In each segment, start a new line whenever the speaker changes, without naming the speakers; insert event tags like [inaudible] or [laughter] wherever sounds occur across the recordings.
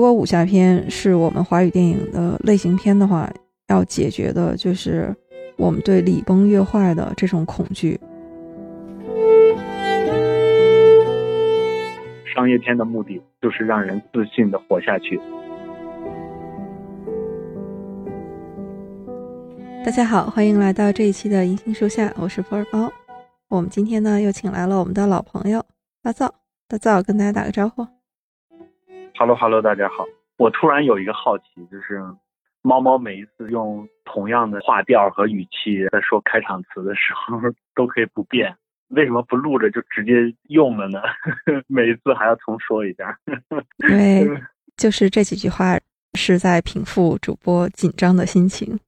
如果武侠片是我们华语电影的类型片的话，要解决的就是我们对礼崩乐坏的这种恐惧。
商业片的目的就是让人自信的活下去。
大家好，欢迎来到这一期的银杏树下，我是普洱包。我们今天呢又请来了我们的老朋友大灶，大灶跟大家打个招呼。
Hello，Hello，大家好。我突然有一个好奇，就是猫猫每一次用同样的话调和语气在说开场词的时候都可以不变，[laughs] 为什么不录着就直接用了呢？[laughs] 每一次还要重说一下。
因为就是这几句话是在平复主播紧张的心情。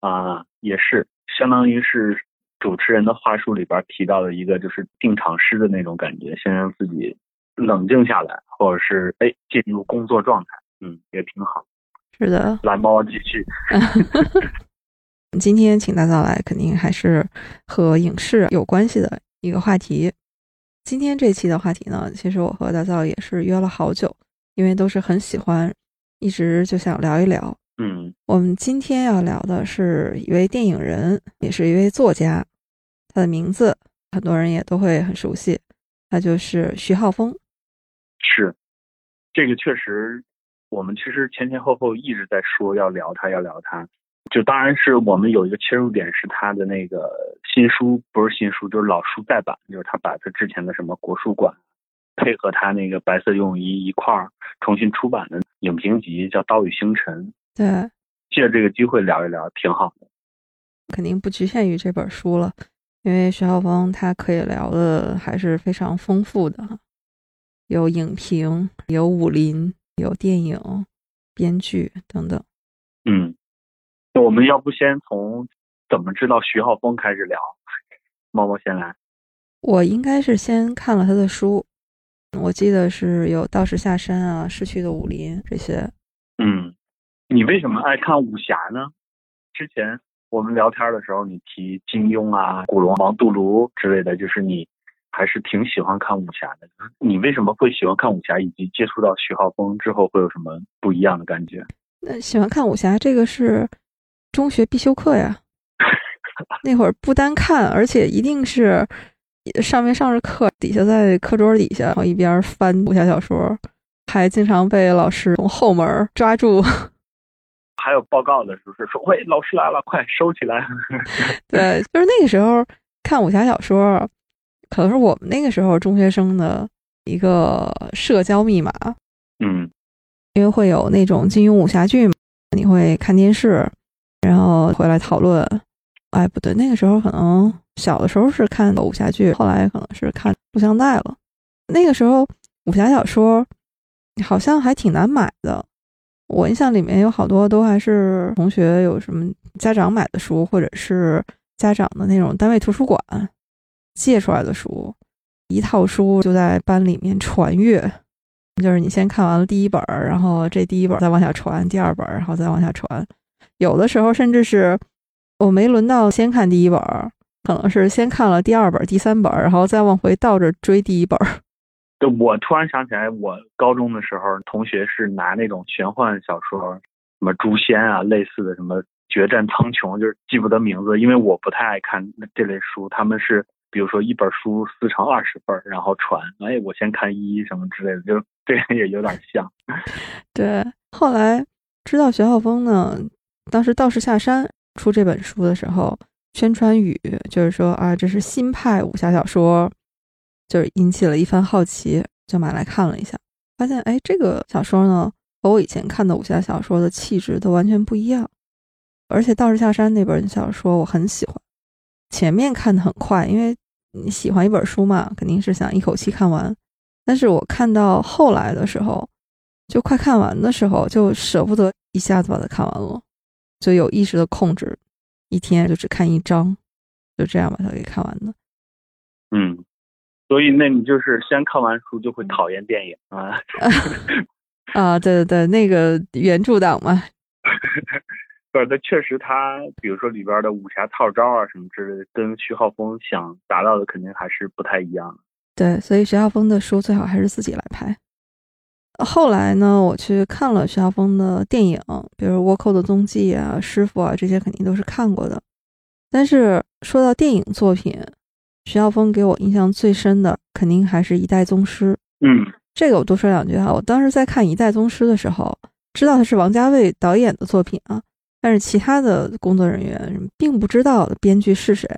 啊，也是，相当于是。主持人的话术里边提到的一个就是定场诗的那种感觉，先让自己冷静下来，或者是哎进入工作状态，嗯，也挺好。
是的，
蓝猫继续。[laughs]
今天请大早来，肯定还是和影视有关系的一个话题。今天这期的话题呢，其实我和大早也是约了好久，因为都是很喜欢，一直就想聊一聊。
嗯，
我们今天要聊的是一位电影人，也是一位作家，他的名字很多人也都会很熟悉，他就是徐浩峰。
是，这个确实，我们其实前前后后一直在说要聊他，要聊他。就当然是我们有一个切入点是他的那个新书，不是新书，就是老书再版，就是他把他之前的什么国术馆。配合他那个白色泳衣一块儿重新出版的影评集，叫《刀与星辰》。
对，
借这个机会聊一聊，挺好的。
肯定不局限于这本书了，因为徐浩峰他可以聊的还是非常丰富的，有影评，有武林，有电影，编剧等等。
嗯，那我们要不先从怎么知道徐浩峰开始聊？猫猫先来。
我应该是先看了他的书，我记得是有《道士下山》啊，《逝去的武林》这些。
嗯。你为什么爱看武侠呢？之前我们聊天的时候，你提金庸啊、古龙、王杜庐之类的，就是你还是挺喜欢看武侠的。你为什么会喜欢看武侠？以及接触到徐浩峰之后，会有什么不一样的感觉？
那喜欢看武侠，这个是中学必修课呀。[laughs] 那会儿不单看，而且一定是上面上着课，底下在课桌底下，然后一边翻武侠小说，还经常被老师从后门抓住。[laughs]
还有报告的时候是说：“喂，老师来了，快收起来。[laughs] ”
对，就是那个时候看武侠小说，可能是我们那个时候中学生的一个社交密码。
嗯，
因为会有那种金庸武侠剧嘛，你会看电视，然后回来讨论。哎，不对，那个时候可能小的时候是看武侠剧，后来可能是看录像带了。那个时候武侠小说好像还挺难买的。我印象里面有好多都还是同学有什么家长买的书，或者是家长的那种单位图书馆借出来的书，一套书就在班里面传阅，就是你先看完了第一本，然后这第一本再往下传，第二本然后再往下传，有的时候甚至是我没轮到先看第一本，可能是先看了第二本、第三本，然后再往回倒着追第一本。
就我突然想起来，我高中的时候，同学是拿那种玄幻小说，什么诛仙啊，类似的什么决战苍穹，就是记不得名字，因为我不太爱看这类书。他们是比如说一本书撕成二十份，然后传，哎，我先看一什么之类的，就这个也有点像。
对，后来知道徐浩峰呢，当时道士下山出这本书的时候，宣传语就是说啊，这是新派武侠小说。就是引起了一番好奇，就买来看了一下，发现哎，这个小说呢和我以前看的武侠小说的气质都完全不一样。而且《道士下山》那本小说我很喜欢，前面看的很快，因为你喜欢一本书嘛，肯定是想一口气看完。但是我看到后来的时候，就快看完的时候，就舍不得一下子把它看完了，就有意识的控制，一天就只看一章，就这样把它给看完的。
嗯。所以，那你就是先看完书就会讨厌电影啊？[laughs]
啊，对对对，那个原著党嘛。[laughs]
不是，确实他，比如说里边的武侠套招啊什么之类的，跟徐浩峰想达到的肯定还是不太一样。
对，所以徐浩峰的书最好还是自己来拍。后来呢，我去看了徐浩峰的电影，比如《倭寇的踪迹》啊、《师傅》啊，这些肯定都是看过的。但是说到电影作品，徐浩峰给我印象最深的，肯定还是《一代宗师》。
嗯，
这个我多说两句哈。我当时在看《一代宗师》的时候，知道他是王家卫导演的作品啊，但是其他的工作人员并不知道编剧是谁。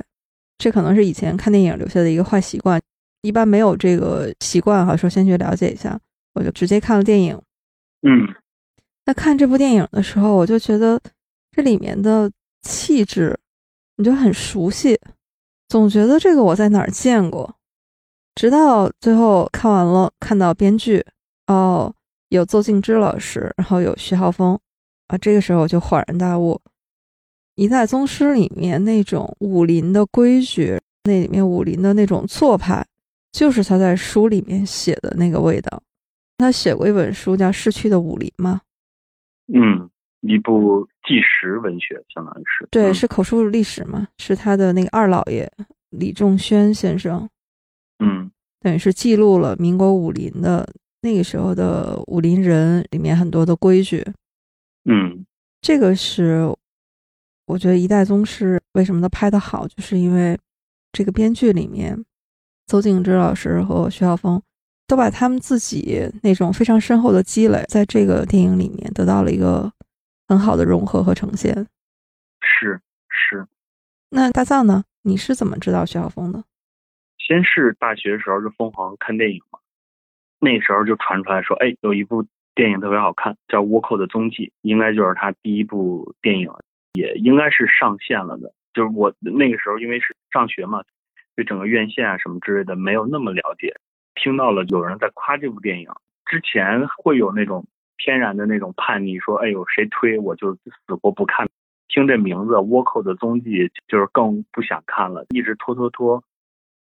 这可能是以前看电影留下的一个坏习惯，一般没有这个习惯哈，说先去了解一下。我就直接看了电影，
嗯，
那看这部电影的时候，我就觉得这里面的气质你就很熟悉，总觉得这个我在哪儿见过。直到最后看完了，看到编剧哦，有邹静之老师，然后有徐浩峰啊，这个时候我就恍然大悟，《一代宗师》里面那种武林的规矩，那里面武林的那种做派，就是他在书里面写的那个味道。他写过一本书叫《逝去的武林》吗？
嗯，一部纪实文学，相当于是
对，是口述历史嘛？是他的那个二老爷李仲轩先生，
嗯，
等于是记录了民国武林的那个时候的武林人里面很多的规矩。
嗯，
这个是我觉得《一代宗师》为什么他拍的好，就是因为这个编剧里面，邹静之老师和徐晓峰。都把他们自己那种非常深厚的积累，在这个电影里面得到了一个很好的融合和呈现。
是是。
那大藏呢？你是怎么知道徐晓峰的？
先是大学的时候就疯狂看电影嘛，那时候就传出来说，哎，有一部电影特别好看，叫《倭寇的踪迹》，应该就是他第一部电影，也应该是上线了的。就是我那个时候因为是上学嘛，对整个院线啊什么之类的没有那么了解。听到了有人在夸这部电影，之前会有那种天然的那种叛逆，说哎呦谁推我就死活不看。听这名字《倭寇的踪迹》，就是更不想看了，一直拖拖拖。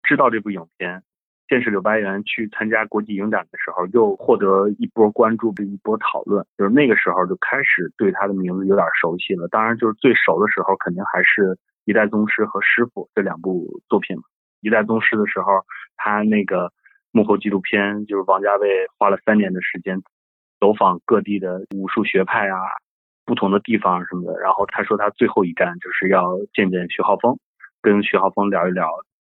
知道这部影片，见识柳白猿去参加国际影展的时候，又获得一波关注，一波讨论。就是那个时候就开始对他的名字有点熟悉了。当然，就是最熟的时候，肯定还是《一代宗师》和《师傅》这两部作品嘛。《一代宗师》的时候，他那个。幕后纪录片就是王家卫花了三年的时间，走访各地的武术学派啊，不同的地方什么的。然后他说他最后一站就是要见见徐浩峰，跟徐浩峰聊一聊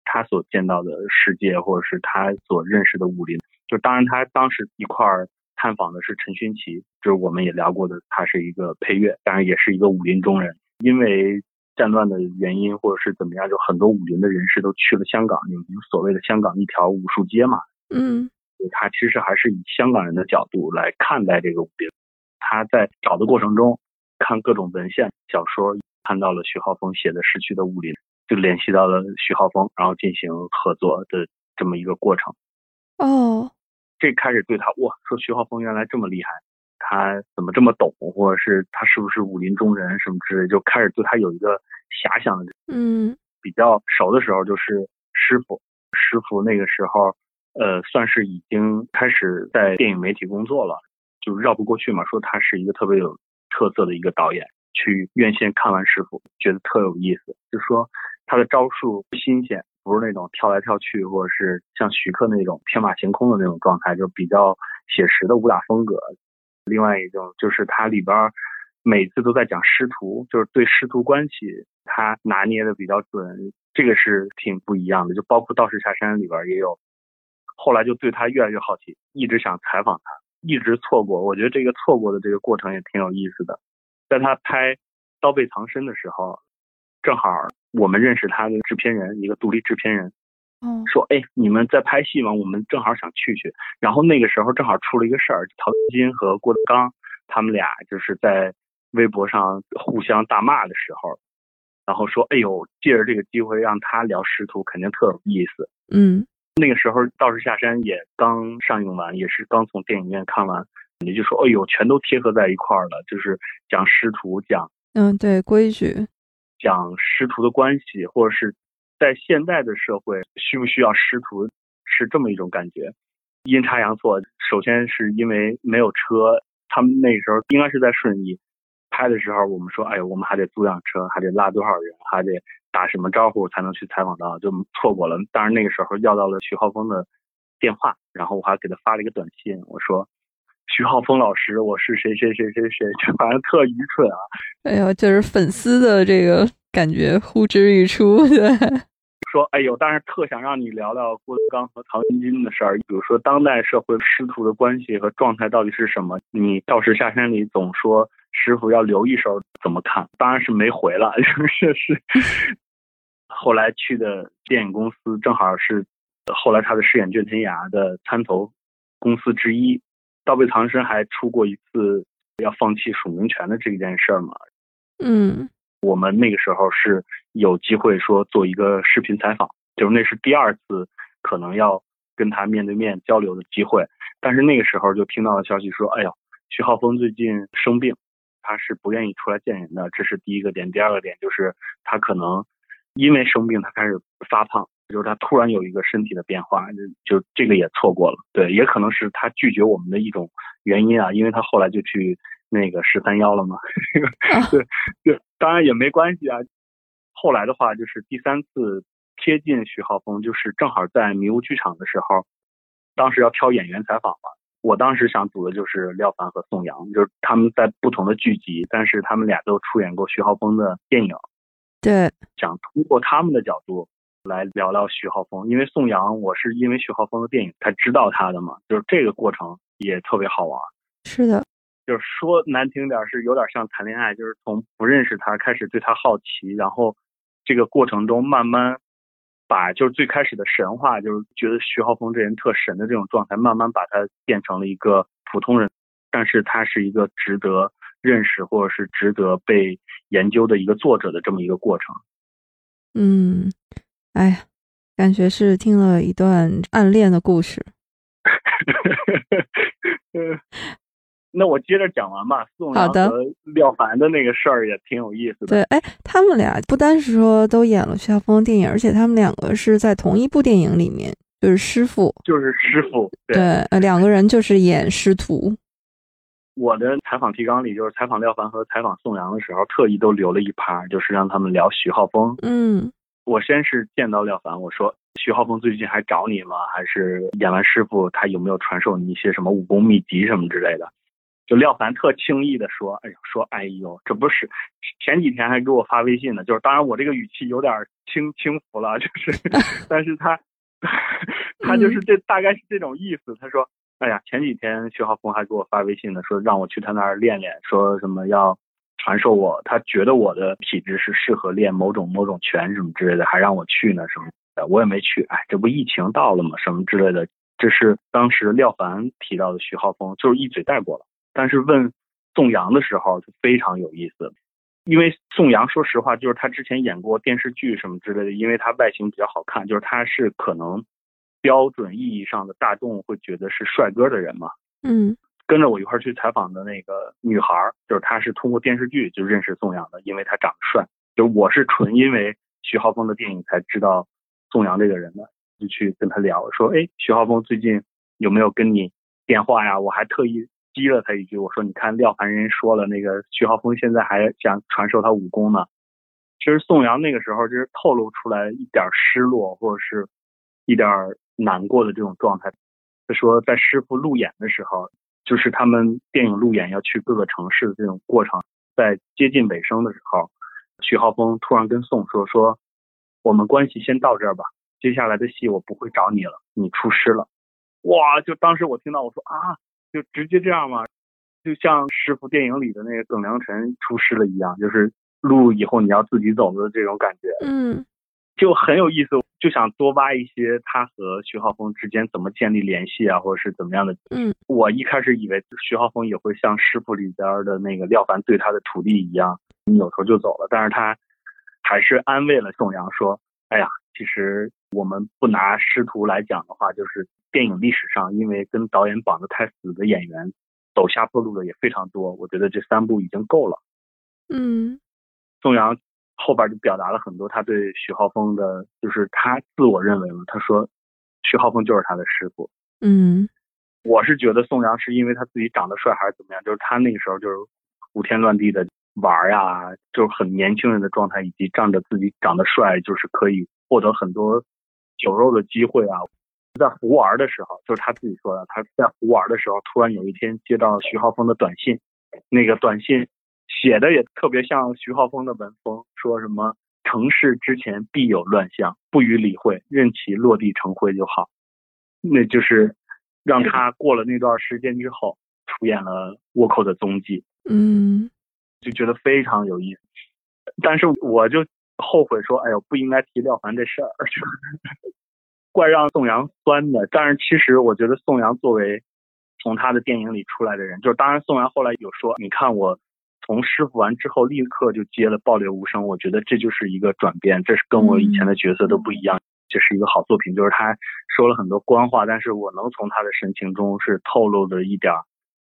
他所见到的世界，或者是他所认识的武林。就当然他当时一块儿探访的是陈勋奇，就是我们也聊过的，他是一个配乐，当然也是一个武林中人，因为。战乱的原因，或者是怎么样，就很多武林的人士都去了香港，有有所谓的香港一条武术街嘛。
嗯，
他其实还是以香港人的角度来看待这个武林。他在找的过程中，看各种文献、小说，看到了徐浩峰写的《逝去的武林》，就联系到了徐浩峰，然后进行合作的这么一个过程。
哦，
这开始对他哇，说徐浩峰原来这么厉害。他怎么这么懂，或者是他是不是武林中人什么之类，就开始对他有一个遐想。
嗯，
比较熟的时候就是师傅，师傅那个时候，呃，算是已经开始在电影媒体工作了，就绕不过去嘛。说他是一个特别有特色的一个导演，去院线看完师傅，觉得特有意思，就说他的招数不新鲜，不是那种跳来跳去，或者是像徐克那种天马行空的那种状态，就比较写实的武打风格。另外一种就是它里边每次都在讲师徒，就是对师徒关系，他拿捏的比较准，这个是挺不一样的。就包括《道士下山》里边也有，后来就对他越来越好奇，一直想采访他，一直错过。我觉得这个错过的这个过程也挺有意思的。在他拍《刀背藏身》的时候，正好我们认识他的制片人，一个独立制片人。嗯说哎，你们在拍戏吗？我们正好想去去。然后那个时候正好出了一个事儿，陶金和郭德纲他们俩就是在微博上互相大骂的时候，然后说哎呦，借着这个机会让他聊师徒，肯定特有意思。
嗯，
那个时候《道士下山》也刚上映完，也是刚从电影院看完，也就说哎呦，全都贴合在一块儿了，就是讲师徒，讲
嗯对规矩，
讲师徒的关系，或者是。在现代的社会，需不需要师徒是这么一种感觉？阴差阳错，首先是因为没有车，他们那时候应该是在顺义拍的时候，我们说，哎，我们还得租辆车，还得拉多少人，还得打什么招呼才能去采访到，就错过了。当然那个时候要到了徐浩峰的电话，然后我还给他发了一个短信，我说徐浩峰老师，我是谁谁谁谁谁，就 [laughs] 反正特愚蠢啊。
哎呦，就是粉丝的这个感觉呼之欲出，[laughs] 对。[laughs]
说，哎呦，但是特想让你聊聊郭德纲和曹云金的事儿，比如说当代社会师徒的关系和状态到底是什么？你道士下山里总说师傅要留一手，怎么看？当然是没回了，是是。后来去的电影公司正好是后来他的饰演卷天涯的参投公司之一。盗贝藏身还出过一次要放弃署名权的这件事儿嘛？
嗯。
我们那个时候是有机会说做一个视频采访，就是那是第二次可能要跟他面对面交流的机会，但是那个时候就听到了消息说，哎呦，徐浩峰最近生病，他是不愿意出来见人的，这是第一个点。第二个点就是他可能因为生病，他开始发胖，就是他突然有一个身体的变化，就就这个也错过了。对，也可能是他拒绝我们的一种原因啊，因为他后来就去。那个十三幺了嘛？[laughs] 对对，当然也没关系啊。后来的话，就是第三次贴近徐浩峰，就是正好在迷雾剧场的时候，当时要挑演员采访嘛。我当时想组的就是廖凡和宋阳，就是他们在不同的剧集，但是他们俩都出演过徐浩峰的电影。
对，
想通过他们的角度来聊聊徐浩峰，因为宋阳我是因为徐浩峰的电影才知道他的嘛，就是这个过程也特别好玩。
是的。
就是说难听点是有点像谈恋爱，就是从不认识他开始对他好奇，然后这个过程中慢慢把就是最开始的神话，就是觉得徐浩峰这人特神的这种状态，慢慢把他变成了一个普通人，但是他是一个值得认识或者是值得被研究的一个作者的这么一个过程。
嗯，哎呀，感觉是听了一段暗恋的故事。[laughs]
那我接着讲完吧。宋阳和廖凡的那个事儿也挺有意思的。
对，哎，他们俩不单是说都演了徐浩峰的电影，而且他们两个是在同一部电影里面，就是师傅，
就是师傅。
对，呃，两个人就是演师徒。
我的采访提纲里，就是采访廖凡和采访宋阳的时候，特意都留了一趴，就是让他们聊徐浩峰。
嗯，
我先是见到廖凡，我说徐浩峰最近还找你吗？还是演完师傅，他有没有传授你一些什么武功秘籍什么之类的？就廖凡特轻易的说：“哎呀，说哎呦，这不是前几天还给我发微信呢。就是当然我这个语气有点轻轻浮了，就是，[laughs] 但是他 [laughs] 他就是这大概是这种意思。他说：哎呀，前几天徐浩峰还给我发微信呢，说让我去他那儿练练，说什么要传授我，他觉得我的体质是适合练某种某种拳什么之类的，还让我去呢什么的，我也没去。哎，这不疫情到了吗？什么之类的，这是当时廖凡提到的徐浩峰，就是一嘴带过了。”但是问宋阳的时候就非常有意思，因为宋阳说实话就是他之前演过电视剧什么之类的，因为他外形比较好看，就是他是可能标准意义上的大众会觉得是帅哥的人嘛。
嗯，
跟着我一块去采访的那个女孩，就是她是通过电视剧就认识宋阳的，因为他长得帅。就我是纯因为徐浩峰的电影才知道宋阳这个人的，就去跟他聊说，哎，徐浩峰最近有没有跟你电话呀？我还特意。激了他一句，我说：“你看廖凡人说了，那个徐浩峰现在还想传授他武功呢。”其实宋阳那个时候就是透露出来一点失落，或者是一点难过的这种状态。他说，在师傅路演的时候，就是他们电影路演要去各个城市的这种过程，在接近尾声的时候，徐浩峰突然跟宋说：“说我们关系先到这儿吧，接下来的戏我不会找你了，你出师了。”哇！就当时我听到，我说啊。就直接这样嘛，就像师傅电影里的那个耿良辰出师了一样，就是路以后你要自己走的这种感觉，
嗯，
就很有意思，就想多挖一些他和徐浩峰之间怎么建立联系啊，或者是怎么样的。
嗯，
我一开始以为徐浩峰也会像师傅里边的那个廖凡对他的徒弟一样扭头就走了，但是他还是安慰了宋阳说：“哎呀，其实我们不拿师徒来讲的话，就是。”电影历史上，因为跟导演绑得太死的演员走下坡路的也非常多。我觉得这三部已经够了。
嗯，
宋阳后边就表达了很多他对徐浩峰的，就是他自我认为嘛，他说徐浩峰就是他的师傅。
嗯，
我是觉得宋阳是因为他自己长得帅还是怎么样，就是他那个时候就是胡天乱地的玩呀，就是很年轻人的状态，以及仗着自己长得帅，就是可以获得很多酒肉的机会啊。在胡玩的时候，就是他自己说的，他在胡玩的时候，突然有一天接到徐浩峰的短信，那个短信写的也特别像徐浩峰的文风，说什么成事之前必有乱象，不予理会，任其落地成灰就好。那就是让他过了那段时间之后，出演了倭寇的踪迹。
嗯，
就觉得非常有意思。但是我就后悔说，哎呦，不应该提廖凡这事儿。[laughs] 怪让宋阳酸的，但是其实我觉得宋阳作为从他的电影里出来的人，就是当然宋阳后来有说，你看我从师傅完之后立刻就接了《爆裂无声》，我觉得这就是一个转变，这是跟我以前的角色都不一样，这是一个好作品。就是他说了很多官话，但是我能从他的神情中是透露的一点，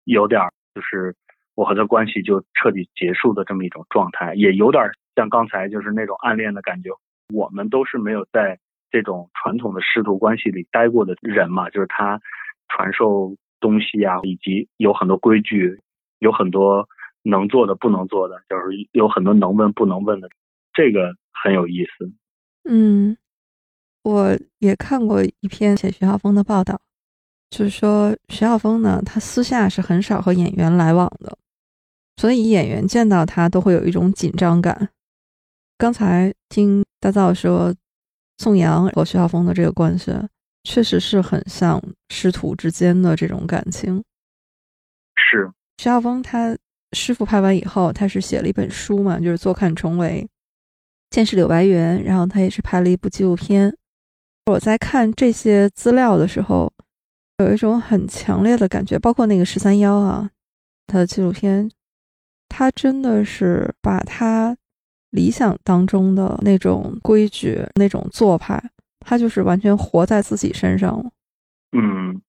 有点就是我和他关系就彻底结束的这么一种状态，也有点像刚才就是那种暗恋的感觉。我们都是没有在。这种传统的师徒关系里待过的人嘛，就是他传授东西啊，以及有很多规矩，有很多能做的不能做的，就是有很多能问不能问的，这个很有意思。
嗯，我也看过一篇写徐浩峰的报道，就是说徐浩峰呢，他私下是很少和演员来往的，所以演员见到他都会有一种紧张感。刚才听大造说。宋阳和徐浩峰的这个关系，确实是很像师徒之间的这种感情。
是
徐浩峰他师傅拍完以后，他是写了一本书嘛，就是《坐看重围》，见识柳白猿，然后他也是拍了一部纪录片。我在看这些资料的时候，有一种很强烈的感觉，包括那个十三幺啊，他的纪录片，他真的是把他。理想当中的那种规矩、那种做派，他就是完全活在自己身上了。
嗯，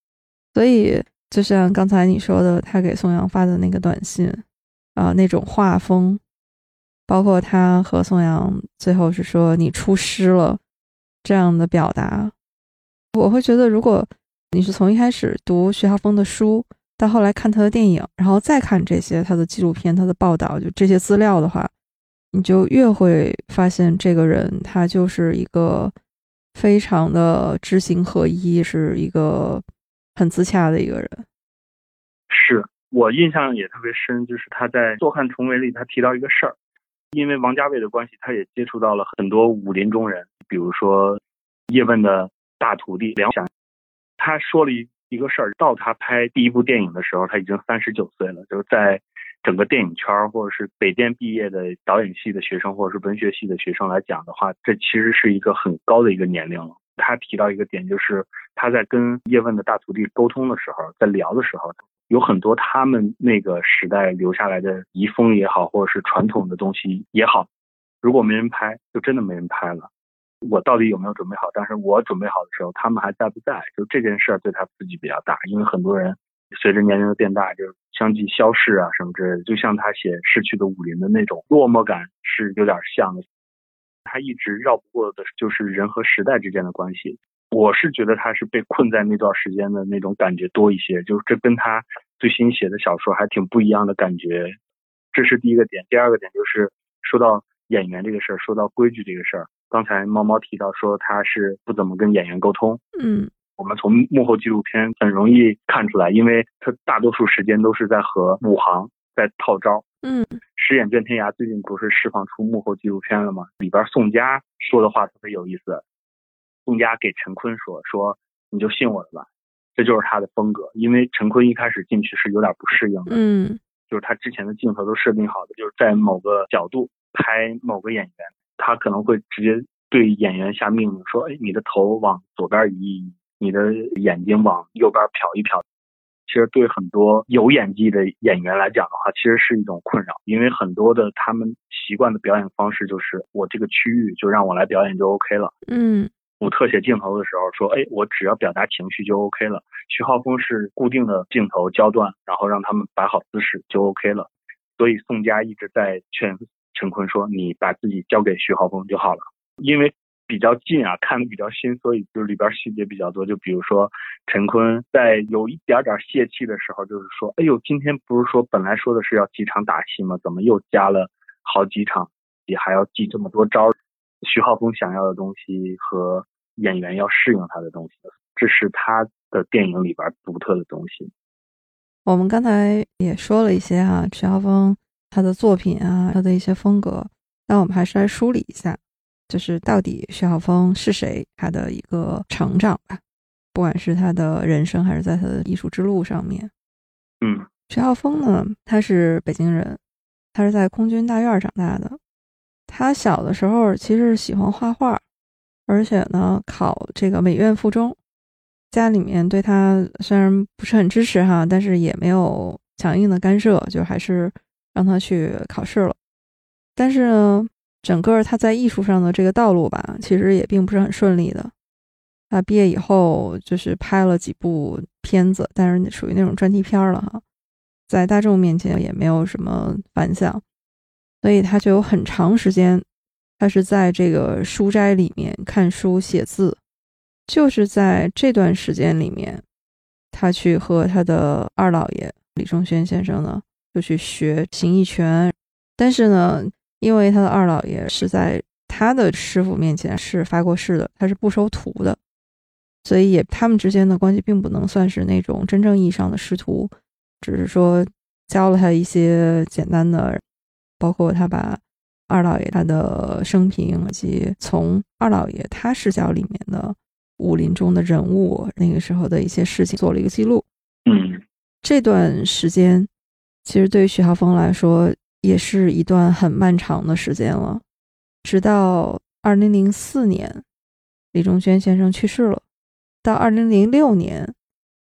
所以就像刚才你说的，他给宋阳发的那个短信啊，那种画风，包括他和宋阳最后是说“你出师了”这样的表达，我会觉得，如果你是从一开始读徐浩峰的书，到后来看他的电影，然后再看这些他的纪录片、他的报道，就这些资料的话。你就越会发现，这个人他就是一个非常的知行合一，是一个很自洽的一个人。
是我印象也特别深，就是他在《坐看重围》里，他提到一个事儿，因为王家卫的关系，他也接触到了很多武林中人，比如说叶问的大徒弟梁翔。他说了一一个事儿，到他拍第一部电影的时候，他已经三十九岁了，就是在。整个电影圈或者是北电毕业的导演系的学生，或者是文学系的学生来讲的话，这其实是一个很高的一个年龄了。他提到一个点，就是他在跟叶问的大徒弟沟通的时候，在聊的时候，有很多他们那个时代留下来的遗风也好，或者是传统的东西也好，如果没人拍，就真的没人拍了。我到底有没有准备好？但是我准备好的时候，他们还在不在？就这件事儿对他刺激比较大，因为很多人。随着年龄的变大，就相继消逝啊，什么之类的，就像他写《逝去的武林》的那种落寞感是有点像的。他一直绕不过的就是人和时代之间的关系。我是觉得他是被困在那段时间的那种感觉多一些，就是这跟他最新写的小说还挺不一样的感觉。这是第一个点。第二个点就是说到演员这个事儿，说到规矩这个事儿，刚才猫猫提到说他是不怎么跟演员沟通，
嗯。
我们从幕后纪录片很容易看出来，因为他大多数时间都是在和武行在套招。
嗯，
十眼卷天涯最近不是释放出幕后纪录片了吗？里边宋佳说的话特别有意思。宋佳给陈坤说：“说你就信我的吧，这就是他的风格。因为陈坤一开始进去是有点不适应的。
嗯，
就是他之前的镜头都设定好的，就是在某个角度拍某个演员，他可能会直接对演员下命令说：哎，你的头往左边移。”你的眼睛往右边瞟一瞟，其实对很多有演技的演员来讲的话，其实是一种困扰，因为很多的他们习惯的表演方式就是我这个区域就让我来表演就 OK 了。
嗯，
我特写镜头的时候说，哎，我只要表达情绪就 OK 了。徐浩峰是固定的镜头焦段，然后让他们摆好姿势就 OK 了。所以宋佳一直在劝陈坤说，你把自己交给徐浩峰就好了，因为。比较近啊，看的比较新，所以就里边细节比较多。就比如说陈坤在有一点点泄气的时候，就是说：“哎呦，今天不是说本来说的是要几场打戏吗？怎么又加了好几场？也还要记这么多招？”徐浩峰想要的东西和演员要适应他的东西，这是他的电影里边独特的东西。
我们刚才也说了一些啊，徐浩峰他的作品啊，他的一些风格，那我们还是来梳理一下，就是到底徐浩峰是谁，他的一个成长吧，不管是他的人生还是在他的艺术之路上面。
嗯，
徐浩峰呢，他是北京人，他是在空军大院长大的。他小的时候其实喜欢画画，而且呢考这个美院附中。家里面对他虽然不是很支持哈，但是也没有强硬的干涉，就还是让他去考试了。但是呢，整个他在艺术上的这个道路吧，其实也并不是很顺利的。他毕业以后就是拍了几部片子，但是属于那种专题片了哈，在大众面前也没有什么反响，所以他就有很长时间，他是在这个书斋里面看书写字。就是在这段时间里面，他去和他的二老爷李仲轩先生呢，就去学形意拳。但是呢，因为他的二老爷是在他的师傅面前是发过誓的，他是不收徒的，所以也他们之间的关系并不能算是那种真正意义上的师徒，只是说教了他一些简单的，包括他把二老爷他的生平以及从二老爷他视角里面的。武林中的人物，那个时候的一些事情做了一个记录。
嗯，
这段时间其实对于徐浩峰来说也是一段很漫长的时间了。直到二零零四年，李仲轩先生去世了。到二零零六年，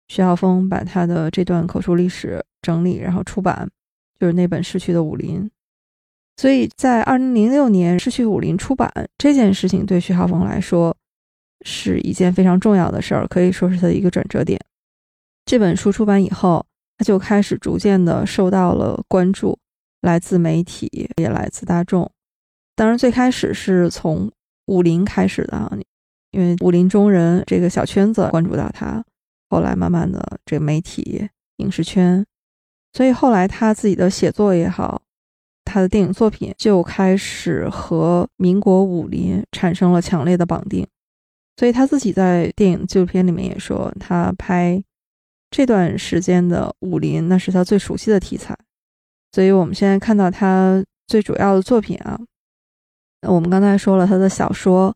徐浩峰把他的这段口述历史整理，然后出版，就是那本《逝去的武林》。所以在二零零六年《失去武林》出版这件事情，对徐浩峰来说。是一件非常重要的事儿，可以说是他的一个转折点。这本书出版以后，他就开始逐渐的受到了关注，来自媒体，也来自大众。当然，最开始是从武林开始的啊，因为武林中人这个小圈子关注到他，后来慢慢的这个媒体、影视圈，所以后来他自己的写作也好，他的电影作品就开始和民国武林产生了强烈的绑定。所以他自己在电影纪录片里面也说，他拍这段时间的武林，那是他最熟悉的题材。所以我们现在看到他最主要的作品啊，我们刚才说了他的小说，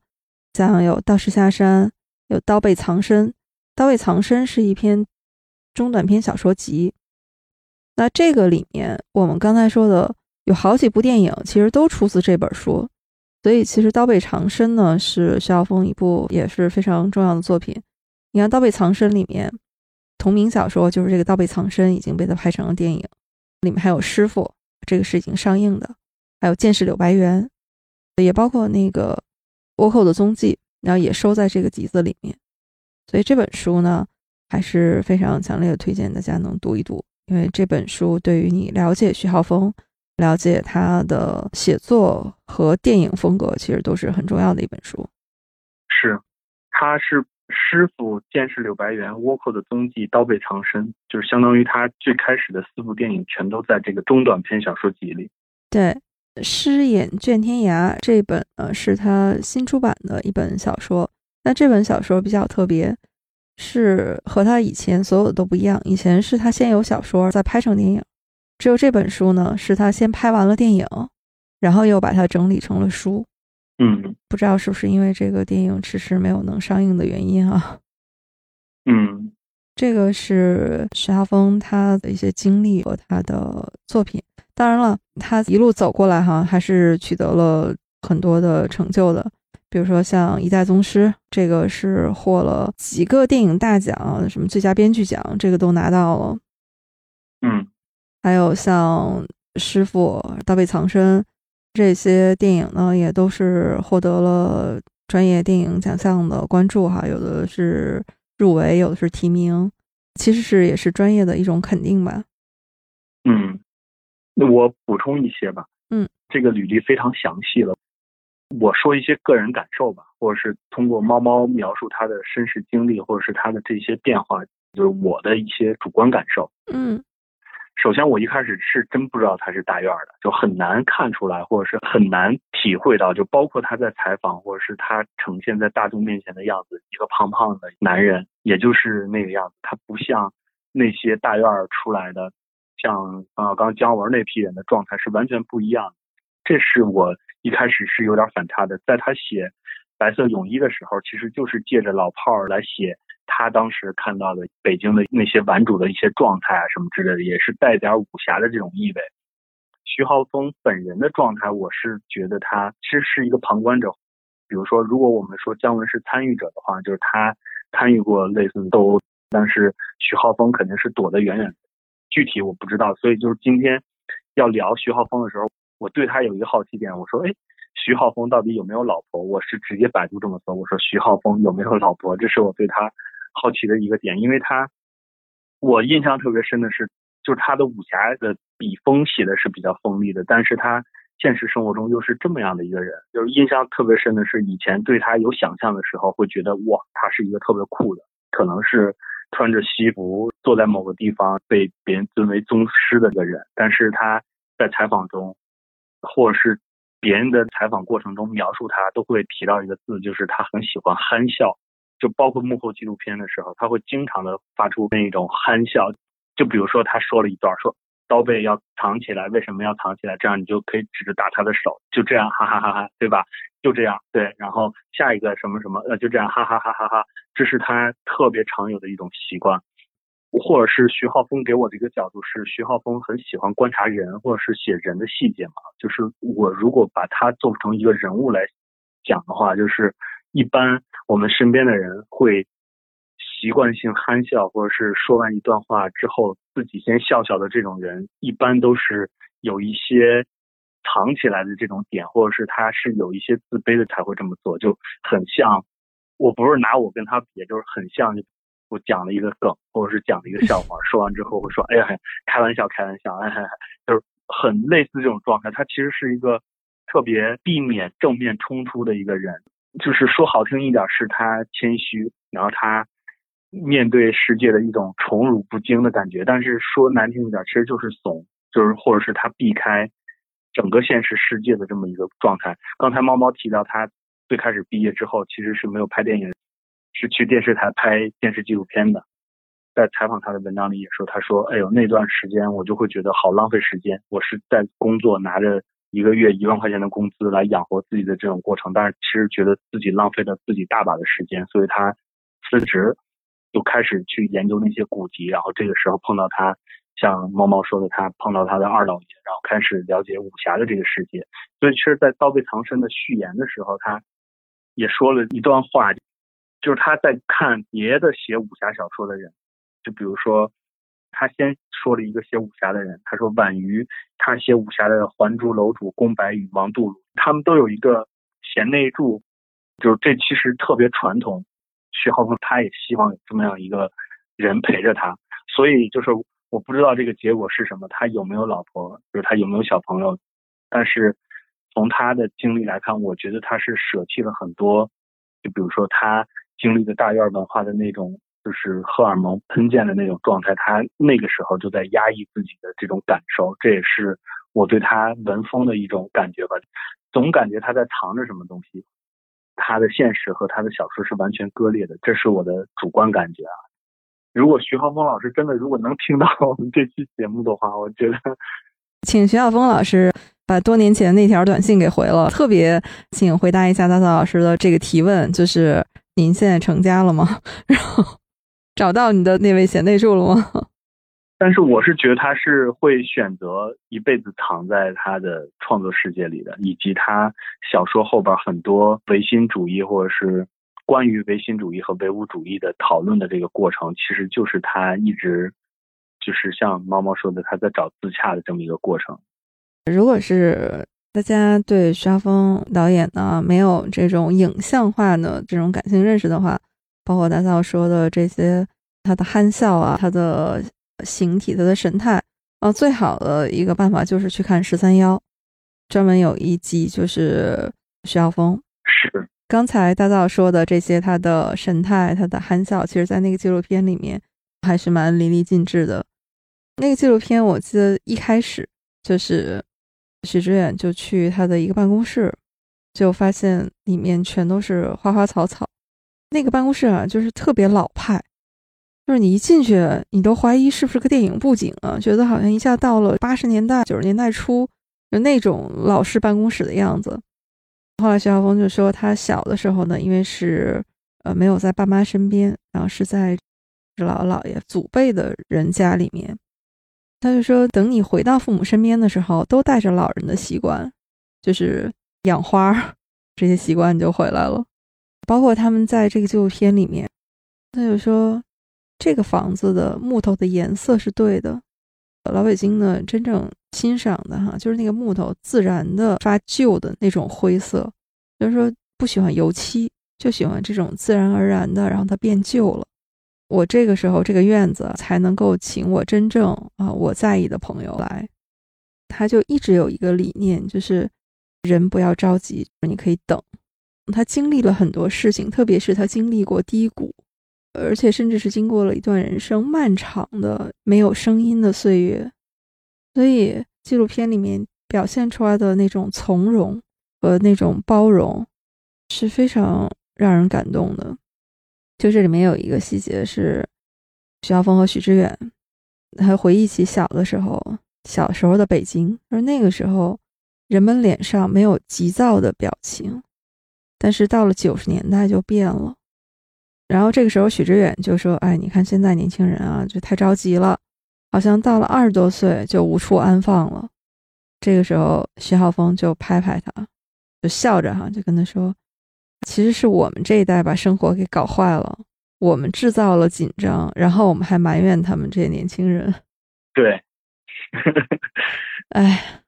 像有《道士下山》，有《刀背藏身》。《刀背藏身》是一篇中短篇小说集。那这个里面，我们刚才说的有好几部电影，其实都出自这本书。所以，其实《刀背藏身》呢是徐浩峰一部也是非常重要的作品。你看，《刀背藏身》里面同名小说就是这个《刀背藏身》已经被他拍成了电影，里面还有《师傅》，这个是已经上映的，还有《剑士柳白猿》，也包括那个《倭寇的踪迹》，然后也收在这个集子里面。所以这本书呢还是非常强烈的推荐大家能读一读，因为这本书对于你了解徐浩峰。了解他的写作和电影风格，其实都是很重要的一本书。
是，他是师傅、剑士柳白猿、倭寇的踪迹、刀背藏身，就是相当于他最开始的四部电影全都在这个中短篇小说集里。
对，《诗眼卷天涯》这本呃是他新出版的一本小说。那这本小说比较特别，是和他以前所有的都不一样。以前是他先有小说，再拍成电影。只有这本书呢，是他先拍完了电影，然后又把它整理成了书。
嗯，
不知道是不是因为这个电影迟迟没有能上映的原因啊？
嗯，
这个是徐浩峰他的一些经历和他的作品。当然了，他一路走过来哈，还是取得了很多的成就的。比如说像《一代宗师》，这个是获了几个电影大奖，什么最佳编剧奖，这个都拿到了。
嗯。
还有像《师傅》《大卫藏身》这些电影呢，也都是获得了专业电影奖项的关注哈，有的是入围，有的是提名，其实是也是专业的一种肯定吧。
嗯，那我补充一些吧。
嗯，
这个履历非常详细了，我说一些个人感受吧，或者是通过猫猫描述他的身世经历，或者是他的这些变化，就是我的一些主观感受。
嗯。
首先我一开始是真不知道他是大院的，就很难看出来，或者是很难体会到，就包括他在采访，或者是他呈现在大众面前的样子，一个胖胖的男人，也就是那个样子，他不像那些大院出来的，像啊刚姜文那批人的状态是完全不一样的。这是我一开始是有点反差的，在他写白色泳衣的时候，其实就是借着老炮儿来写。他当时看到的北京的那些玩主的一些状态啊，什么之类的，也是带点武侠的这种意味。徐浩峰本人的状态，我是觉得他其实是一个旁观者。比如说，如果我们说姜文是参与者的话，就是他参与过类似的斗殴，但是徐浩峰肯定是躲得远远。具体我不知道，所以就是今天要聊徐浩峰的时候，我对他有一个好奇点，我说，哎。徐浩峰到底有没有老婆？我是直接百度这么搜，我说徐浩峰有没有老婆？这是我对他好奇的一个点，因为他我印象特别深的是，就是他的武侠的笔锋写的是比较锋利的，但是他现实生活中又是这么样的一个人。就是印象特别深的是，以前对他有想象的时候，会觉得哇，他是一个特别酷的，可能是穿着西服坐在某个地方被别人尊为宗师的一个人。但是他在采访中，或者是别人的采访过程中描述他，都会提到一个字，就是他很喜欢憨笑。就包括幕后纪录片的时候，他会经常的发出那一种憨笑。就比如说他说了一段，说刀背要藏起来，为什么要藏起来？这样你就可以指着打他的手，就这样，哈哈哈哈，对吧？就这样，对。然后下一个什么什么，呃，就这样，哈哈哈哈哈。这是他特别常有的一种习惯。或者是徐浩峰给我的一个角度是，徐浩峰很喜欢观察人，或者是写人的细节嘛。就是我如果把他做成一个人物来讲的话，就是一般我们身边的人会习惯性憨笑，或者是说完一段话之后自己先笑笑的这种人，一般都是有一些藏起来的这种点，或者是他是有一些自卑的才会这么做，就很像。我不是拿我跟他比，就是很像。我讲了一个梗，或者是讲了一个笑话，说完之后会说：“哎呀，开玩笑，开玩笑。”哎，就是很类似这种状态。他其实是一个特别避免正面冲突的一个人，就是说好听一点是他谦虚，然后他面对世界的一种宠辱不惊的感觉；但是说难听一点，其实就是怂，就是或者是他避开整个现实世界的这么一个状态。刚才猫猫提到他最开始毕业之后其实是没有拍电影。是去电视台拍电视纪录片的，在采访他的文章里也说，他说：“哎呦，那段时间我就会觉得好浪费时间。我是在工作，拿着一个月一万块钱的工资来养活自己的这种过程，但是其实觉得自己浪费了自己大把的时间，所以他辞职，就开始去研究那些古籍。然后这个时候碰到他，像猫猫说的，他碰到他的二老爷，然后开始了解武侠的这个世界。所以其实，在《刀背藏身》的序言的时候，他也说了一段话。就是他在看别的写武侠小说的人，就比如说，他先说了一个写武侠的人，他说晚于他写武侠的《还珠楼主》宫白羽、王杜鲁，他们都有一个贤内助，就是这其实特别传统。徐浩峰他也希望有这么样一个人陪着他，所以就是我不知道这个结果是什么，他有没有老婆，就是他有没有小朋友，但是从他的经历来看，我觉得他是舍弃了很多，就比如说他。经历的大院文化的那种，就是荷尔蒙喷溅的那种状态，他那个时候就在压抑自己的这种感受，这也是我对他文风的一种感觉吧。总感觉他在藏着什么东西，他的现实和他的小说是完全割裂的，这是我的主观感觉啊。如果徐浩峰老师真的如果能听到我们这期节目的话，我觉得，[laughs]
请徐浩峰老师把多年前那条短信给回了，特别请回答一下大嫂老师的这个提问，就是。您现在成家了吗？[laughs] 然后找到你的那位贤内助了吗？[laughs]
但是我是觉得他是会选择一辈子藏在他的创作世界里的，以及他小说后边很多唯心主义或者是关于唯心主义和唯物主义的讨论的这个过程，其实就是他一直就是像猫猫说的，他在找自洽的这么一个过程。
如果是。大家对徐浩峰导演呢没有这种影像化的这种感性认识的话，包括大嫂说的这些，他的憨笑啊，他的形体，他的神态啊，最好的一个办法就是去看十三幺，专门有一集就是徐浩峰。
是
刚才大嫂说的这些，他的神态，他的憨笑，其实在那个纪录片里面还是蛮淋漓尽致的。那个纪录片我记得一开始就是许知远就去他的一个办公室，就发现里面全都是花花草草。那个办公室啊，就是特别老派，就是你一进去，你都怀疑是不是个电影布景啊，觉得好像一下到了八十年代、九十年代初，就那种老式办公室的样子。后来徐浩峰就说，他小的时候呢，因为是呃没有在爸妈身边，然后是在姥姥姥爷祖辈的人家里面。他就说，等你回到父母身边的时候，都带着老人的习惯，就是养花这些习惯就回来了。包括他们在这个纪录片里面，他就说，这个房子的木头的颜色是对的。老北京呢，真正欣赏的哈，就是那个木头自然的发旧的那种灰色，就是说不喜欢油漆，就喜欢这种自然而然的，让它变旧了。我这个时候这个院子才能够请我真正啊我在意的朋友来。他就一直有一个理念，就是人不要着急，你可以等。他经历了很多事情，特别是他经历过低谷，而且甚至是经过了一段人生漫长的没有声音的岁月。所以纪录片里面表现出来的那种从容和那种包容，是非常让人感动的。就这里面有一个细节是，徐浩峰和许知远，他回忆起小的时候，小时候的北京，而那个时候人们脸上没有急躁的表情，但是到了九十年代就变了。然后这个时候许知远就说：“哎，你看现在年轻人啊，就太着急了，好像到了二十多岁就无处安放了。”这个时候徐浩峰就拍拍他，就笑着哈，就跟他说。其实是我们这一代把生活给搞坏了，我们制造了紧张，然后我们还埋怨他们这些年轻人。
对，
哎，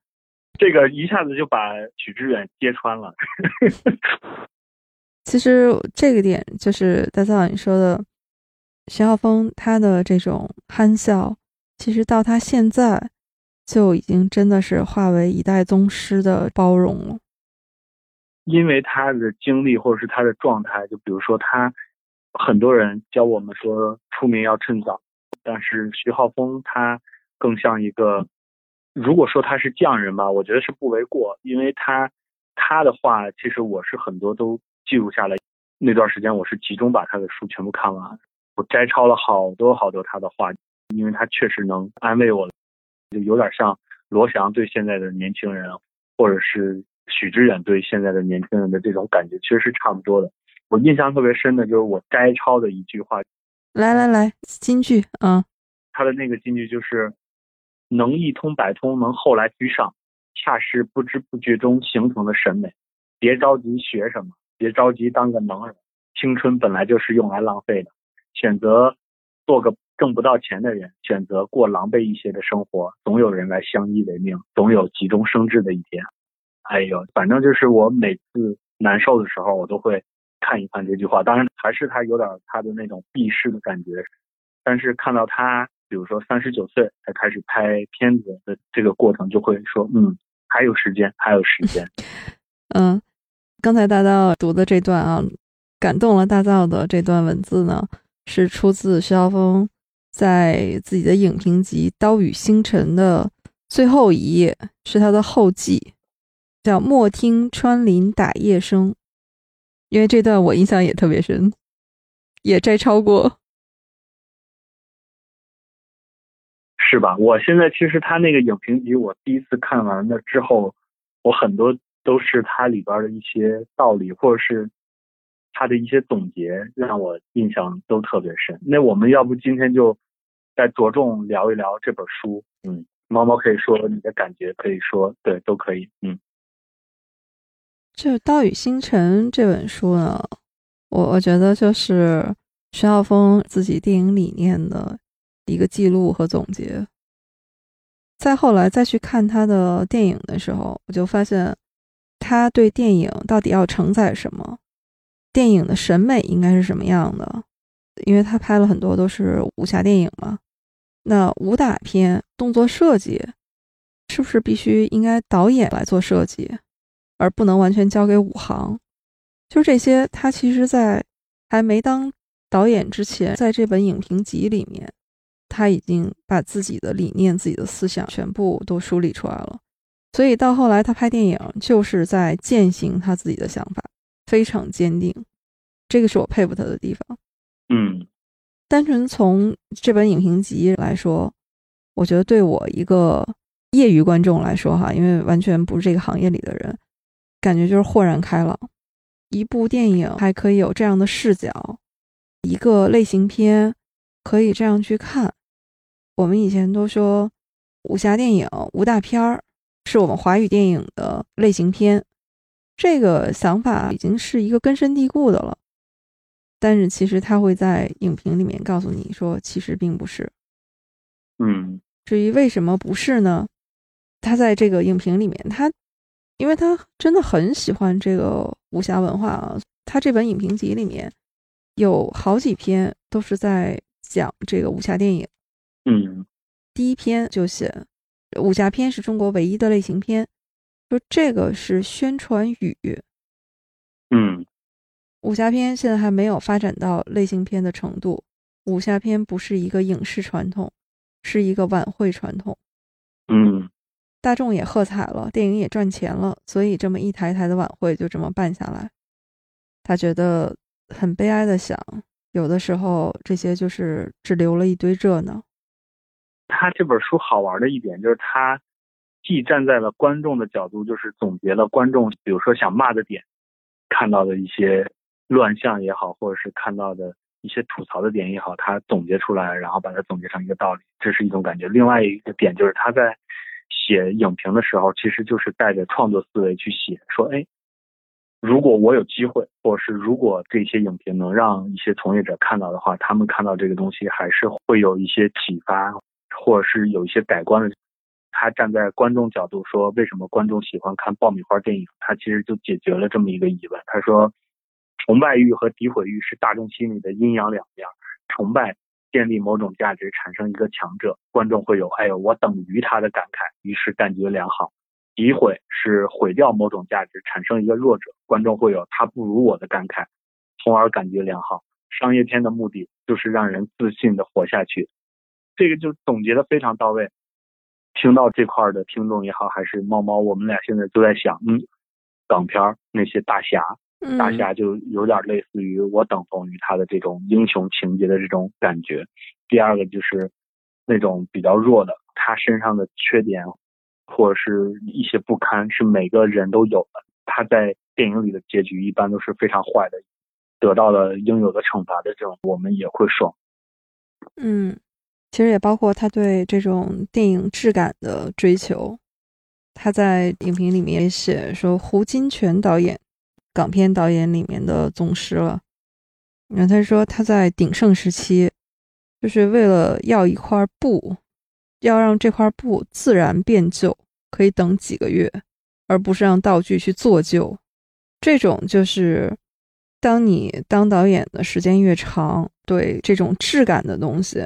这个一下子就把许知远揭穿了。
其实这个点就是大造你说的，徐浩峰他的这种憨笑，其实到他现在就已经真的是化为一代宗师的包容了。
因为他的经历或者是他的状态，就比如说他，很多人教我们说出名要趁早，但是徐浩峰他更像一个，如果说他是匠人吧，我觉得是不为过，因为他他的话其实我是很多都记录下来，那段时间我是集中把他的书全部看完，我摘抄了好多好多他的话，因为他确实能安慰我，就有点像罗翔对现在的年轻人，或者是。许知远对现在的年轻人的这种感觉其实是差不多的。我印象特别深的就是我摘抄的一句话，
来来来，金句啊，
他的那个金句就是“能一通百通，能后来居上，恰是不知不觉中形成的审美。别着急学什么，别着急当个能人。青春本来就是用来浪费的。选择做个挣不到钱的人，选择过狼狈一些的生活，总有人来相依为命，总有急中生智的一天。”哎呦，反正就是我每次难受的时候，我都会看一看这句话。当然，还是他有点他的那种避世的感觉。但是看到他，比如说三十九岁才开始拍片子的这个过程，就会说，嗯，还有时间，还有时间。[laughs]
嗯，刚才大造读的这段啊，感动了大造的这段文字呢，是出自徐浩峰在自己的影评集《刀与星辰》的最后一页，是他的后记。叫莫听穿林打叶声，因为这段我印象也特别深，也摘抄过，
是吧？我现在其实他那个影评集，我第一次看完了之后，我很多都是他里边的一些道理，或者是他的一些总结，让我印象都特别深。那我们要不今天就再着重聊一聊这本书？嗯，猫猫可以说你的感觉，可以说对，都可以，嗯。
就《刀与星辰》这本书呢，我我觉得就是徐浩峰自己电影理念的一个记录和总结。再后来再去看他的电影的时候，我就发现他对电影到底要承载什么，电影的审美应该是什么样的。因为他拍了很多都是武侠电影嘛，那武打片动作设计是不是必须应该导演来做设计？而不能完全交给武行，就这些。他其实，在还没当导演之前，在这本影评集里面，他已经把自己的理念、自己的思想全部都梳理出来了。所以到后来，他拍电影就是在践行他自己的想法，非常坚定。这个是我佩服他的地方。
嗯，
单纯从这本影评集来说，我觉得对我一个业余观众来说，哈，因为完全不是这个行业里的人，感觉就是豁然开朗。一部电影还可以有这样的视角，一个类型片可以这样去看。我们以前都说武侠电影、武打片儿是我们华语电影的类型片，这个想法已经是一个根深蒂固的了。但是其实他会在影评里面告诉你说，其实并不是。
嗯，
至于为什么不是呢？他在这个影评里面，他。因为他真的很喜欢这个武侠文化啊，他这本影评集里面有好几篇都是在讲这个武侠电影。
嗯，
第一篇就写武侠片是中国唯一的类型片，说这个是宣传语。
嗯，
武侠片现在还没有发展到类型片的程度，武侠片不是一个影视传统，是一个晚会传统。
嗯。
大众也喝彩了，电影也赚钱了，所以这么一台台的晚会就这么办下来。他觉得很悲哀的想，有的时候这些就是只留了一堆热闹。
他这本书好玩的一点就是，他既站在了观众的角度，就是总结了观众，比如说想骂的点，看到的一些乱象也好，或者是看到的一些吐槽的点也好，他总结出来，然后把它总结成一个道理，这是一种感觉。另外一个点就是他在。写影评的时候，其实就是带着创作思维去写，说，哎，如果我有机会，或者是如果这些影评能让一些从业者看到的话，他们看到这个东西还是会有一些启发，或者是有一些改观的。他站在观众角度说，为什么观众喜欢看爆米花电影？他其实就解决了这么一个疑问。他说，崇拜欲和诋毁欲是大众心理的阴阳两面，崇拜。建立某种价值，产生一个强者，观众会有“哎呦，我等于他的”感慨，于是感觉良好。诋毁是毁掉某种价值，产生一个弱者，观众会有“他不如我的”感慨，从而感觉良好。商业片的目的就是让人自信的活下去，这个就总结的非常到位。听到这块的听众也好，还是猫猫，我们俩现在都在想，嗯，港片那些大侠。大侠就有点类似于我等同于他的这种英雄情节的这种感觉。第二个就是那种比较弱的，他身上的缺点或者是一些不堪是每个人都有的。他在电影里的结局一般都是非常坏的，得到了应有的惩罚的这种，我们也会爽。
嗯，其实也包括他对这种电影质感的追求。他在影评里面也写说，胡金铨导演。港片导演里面的宗师了。然后他说他在鼎盛时期，就是为了要一块布，要让这块布自然变旧，可以等几个月，而不是让道具去做旧。这种就是当你当导演的时间越长，对这种质感的东西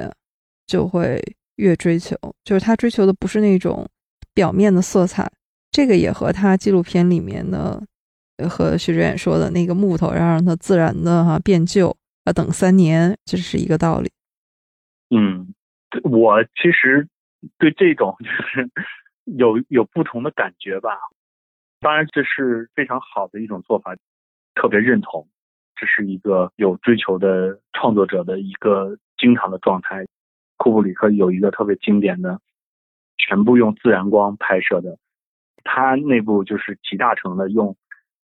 就会越追求。就是他追求的不是那种表面的色彩，这个也和他纪录片里面的。和徐志远说的那个木头，要让它自然的哈变旧，要等三年，这是一个道理。
嗯，我其实对这种就是 [laughs] 有有不同的感觉吧。当然，这是非常好的一种做法，特别认同。这是一个有追求的创作者的一个经常的状态。库布里克有一个特别经典的，全部用自然光拍摄的，他那部就是集大成的用。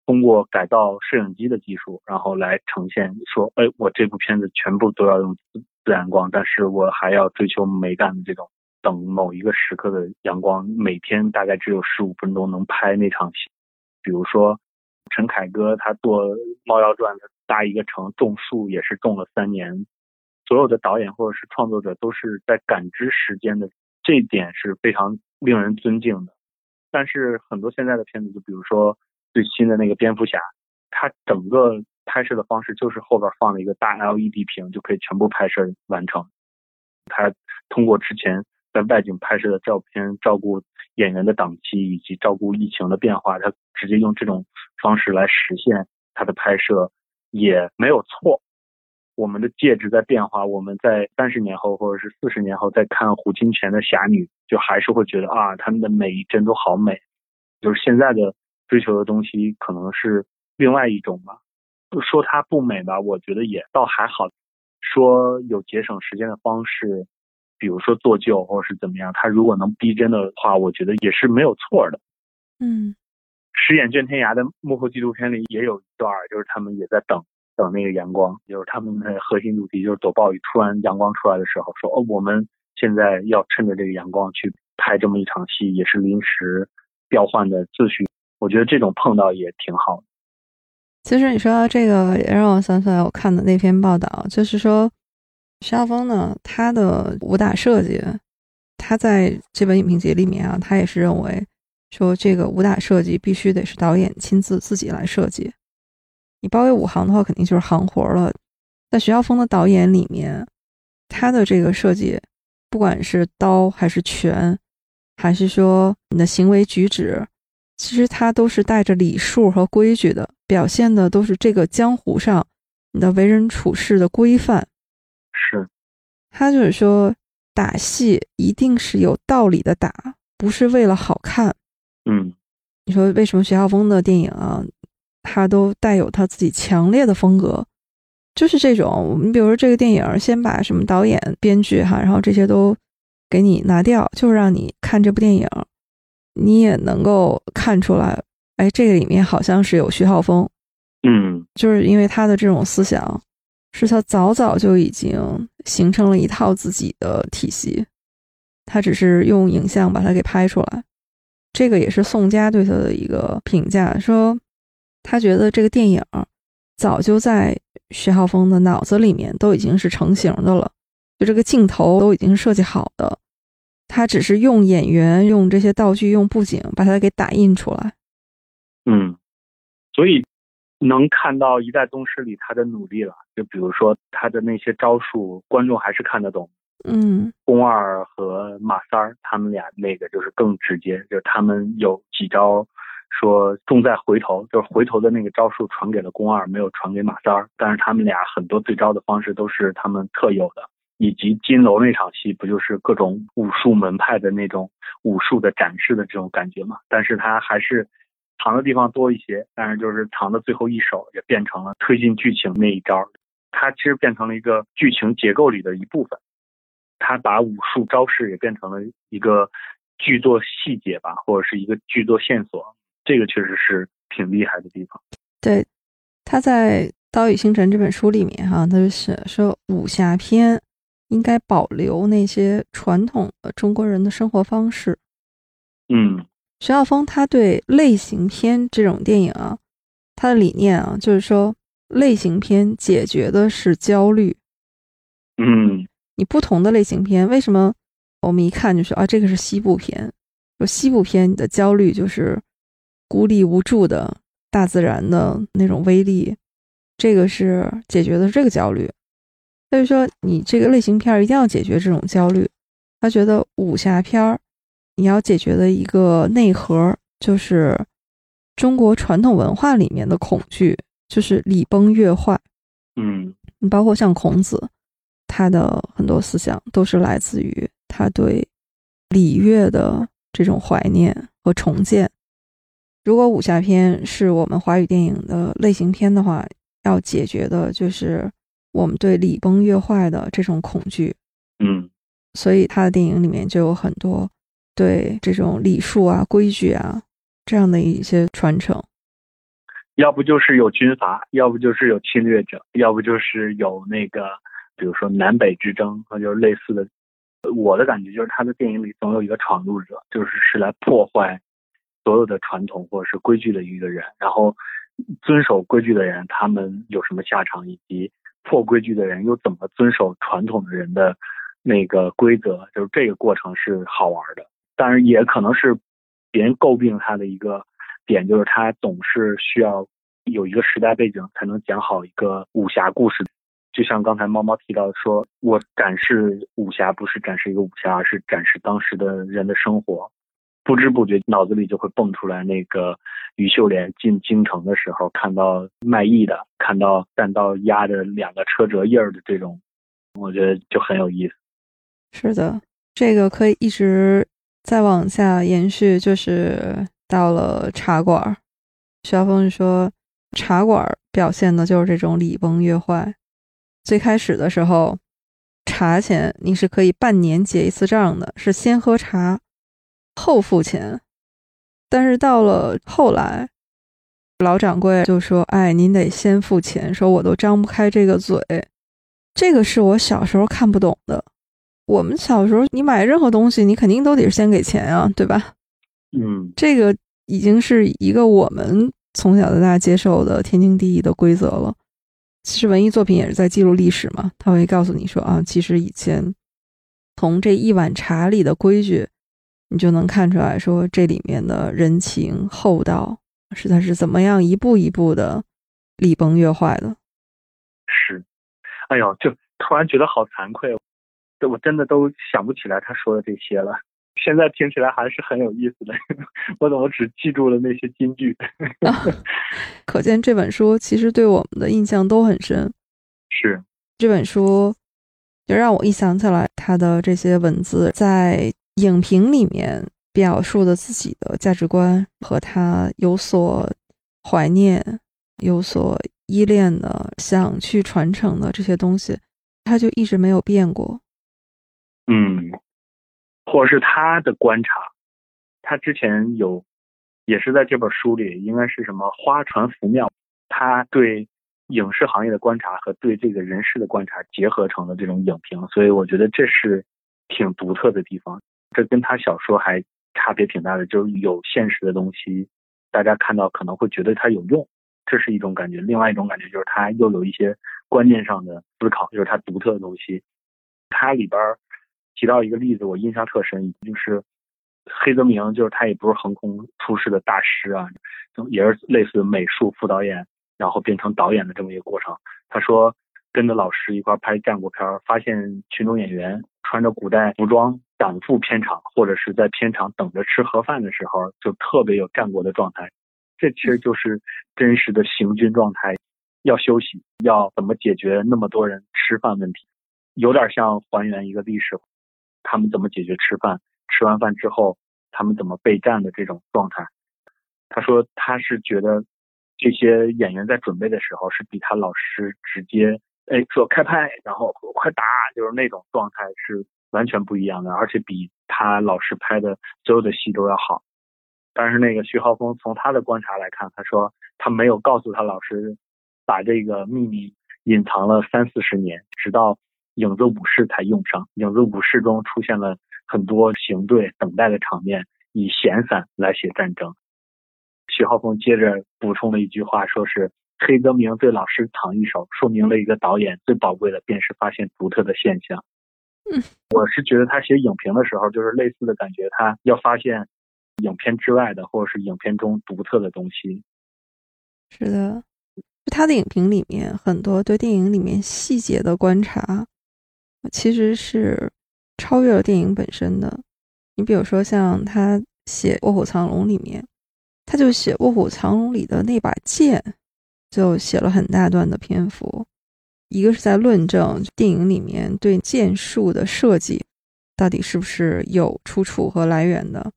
通过改造摄影机的技术，然后来呈现说，哎，我这部片子全部都要用自然光，但是我还要追求美感的这种，等某一个时刻的阳光，每天大概只有十五分钟能拍那场戏。比如说陈凯歌他做《猫妖传》，他搭一个城种树也是种了三年。所有的导演或者是创作者都是在感知时间的，这一点是非常令人尊敬的。但是很多现在的片子，就比如说。最新的那个蝙蝠侠，它整个拍摄的方式就是后边放了一个大 LED 屏，就可以全部拍摄完成。他通过之前在外景拍摄的照片，照顾演员的档期以及照顾疫情的变化，他直接用这种方式来实现他的拍摄，也没有错。我们的介质在变化，我们在三十年后或者是四十年后再看胡金铨的侠女，就还是会觉得啊，他们的每一帧都好美。就是现在的追求的东西可能是另外一种吧。说它不美吧，我觉得也倒还好。说有节省时间的方式，比如说做旧或者是怎么样，它如果能逼真的话，我觉得也是没有错的。
嗯，
十眼卷天涯的幕后纪录片里也有一段，就是他们也在等等那个阳光，就是他们的核心主题就是躲暴雨，突然阳光出来的时候，说哦，我们现在要趁着这个阳光去拍这么一场戏，也是临时调换的次序。我觉得这种碰到也挺好。
其实你说到这个，也让我想起来我看的那篇报道，就是说徐浩峰呢，他的武打设计，他在这本影评集里面啊，他也是认为说这个武打设计必须得是导演亲自自己来设计。你包围五行的话，肯定就是行活了。在徐浩峰的导演里面，他的这个设计，不管是刀还是拳，还是说你的行为举止。其实他都是带着礼数和规矩的，表现的都是这个江湖上你的为人处事的规范。
是，
他就是说打戏一定是有道理的打，不是为了好看。
嗯，
你说为什么徐浩峰的电影啊，他都带有他自己强烈的风格，就是这种。你比如说这个电影，先把什么导演、编剧哈，然后这些都给你拿掉，就让你看这部电影。你也能够看出来，哎，这个里面好像是有徐浩峰，
嗯，
就是因为他的这种思想，是他早早就已经形成了一套自己的体系，他只是用影像把它给拍出来。这个也是宋佳对他的一个评价，说他觉得这个电影早就在徐浩峰的脑子里面都已经是成型的了，就这个镜头都已经设计好的。他只是用演员、用这些道具、用布景把它给打印出来。
嗯，所以能看到《一代宗师》里他的努力了。就比如说他的那些招数，观众还是看得懂。
嗯，
宫二和马三儿他们俩那个就是更直接，就是他们有几招说重在回头，就是回头的那个招数传给了宫二，没有传给马三儿。但是他们俩很多对招的方式都是他们特有的。以及金楼那场戏，不就是各种武术门派的那种武术的展示的这种感觉嘛？但是它还是藏的地方多一些，但是就是藏的最后一手也变成了推进剧情那一招，它其实变成了一个剧情结构里的一部分。它把武术招式也变成了一个剧作细节吧，或者是一个剧作线索，这个确实是挺厉害的地方。
对，他在《刀与星辰》这本书里面哈，他就写说武侠片。应该保留那些传统的中国人的生活方式。
嗯，
徐浩峰他对类型片这种电影啊，他的理念啊，就是说类型片解决的是焦虑。
嗯，
你不同的类型片，为什么我们一看就说啊，这个是西部片？说西部片你的焦虑就是孤立无助的大自然的那种威力，这个是解决的这个焦虑。所以说，你这个类型片一定要解决这种焦虑。他觉得武侠片儿，你要解决的一个内核就是中国传统文化里面的恐惧，就是礼崩乐坏。
嗯，
你包括像孔子，他的很多思想都是来自于他对礼乐的这种怀念和重建。如果武侠片是我们华语电影的类型片的话，要解决的就是。我们对礼崩乐坏的这种恐惧，
嗯，
所以他的电影里面就有很多对这种礼数啊、规矩啊这样的一些传承。
要不就是有军阀，要不就是有侵略者，要不就是有那个，比如说南北之争，或就是类似的。我的感觉就是他的电影里总有一个闯入者，就是是来破坏所有的传统或者是规矩的一个人。然后遵守规矩的人，他们有什么下场，以及。破规矩的人又怎么遵守传统的人的那个规则？就是这个过程是好玩的，但是也可能是别人诟病他的一个点，就是他总是需要有一个时代背景才能讲好一个武侠故事。就像刚才猫猫提到说，我展示武侠不是展示一个武侠，而是展示当时的人的生活。不知不觉脑子里就会蹦出来那个于秀莲进京城的时候看到卖艺的，看到单刀压着两个车辙印儿的这种，我觉得就很有意思。
是的，这个可以一直再往下延续，就是到了茶馆。徐晓峰说，茶馆表现的就是这种礼崩乐坏。最开始的时候，茶钱你是可以半年结一次账的，是先喝茶。后付钱，但是到了后来，老掌柜就说：“哎，您得先付钱。”说我都张不开这个嘴，这个是我小时候看不懂的。我们小时候，你买任何东西，你肯定都得先给钱啊，对吧？
嗯，
这个已经是一个我们从小到大接受的天经地义的规则了。其实文艺作品也是在记录历史嘛，他会告诉你说啊，其实以前从这一碗茶里的规矩。你就能看出来说，这里面的人情厚道是他是怎么样一步一步的礼崩乐坏的。
是，哎呦，就突然觉得好惭愧，这我真的都想不起来他说的这些了。现在听起来还是很有意思的，[laughs] 我怎么只记住了那些金句？[laughs]
可见这本书其实对我们的印象都很深。
是
这本书，就让我一想起来他的这些文字在。影评里面表述的自己的价值观和他有所怀念、有所依恋的、想去传承的这些东西，他就一直没有变过。
嗯，或者是他的观察，他之前有也是在这本书里，应该是什么花传福庙，他对影视行业的观察和对这个人事的观察结合成了这种影评，所以我觉得这是挺独特的地方。这跟他小说还差别挺大的，就是有现实的东西，大家看到可能会觉得它有用，这是一种感觉；另外一种感觉就是他又有一些观念上的思考，就是他独特的东西。他里边提到一个例子，我印象特深，就是黑泽明，就是他也不是横空出世的大师啊，也是类似美术副导演，然后变成导演的这么一个过程。他说跟着老师一块拍战国片，发现群众演员穿着古代服装。赶赴片场，或者是在片场等着吃盒饭的时候，就特别有战国的状态。这其实就是真实的行军状态。要休息，要怎么解决那么多人吃饭问题？有点像还原一个历史，他们怎么解决吃饭？吃完饭之后，他们怎么备战的这种状态？他说他是觉得这些演员在准备的时候，是比他老师直接哎说开拍，然后快打，就是那种状态是。完全不一样的，而且比他老师拍的所有的戏都要好。但是那个徐浩峰从他的观察来看，他说他没有告诉他老师，把这个秘密隐藏了三四十年，直到《影子武士》才用上。《影子武士》中出现了很多行队等待的场面，以闲散来写战争。徐浩峰接着补充了一句话，说是黑泽明对老师藏一手，说明了一个导演最宝贵的便是发现独特的现象。
嗯，
我是觉得他写影评的时候，就是类似的感觉，他要发现影片之外的，或者是影片中独特的东西。
是的，他的影评里面很多对电影里面细节的观察，其实是超越了电影本身的。你比如说，像他写《卧虎藏龙》里面，他就写《卧虎藏龙》里的那把剑，就写了很大段的篇幅。一个是在论证电影里面对剑术的设计到底是不是有出处和来源的，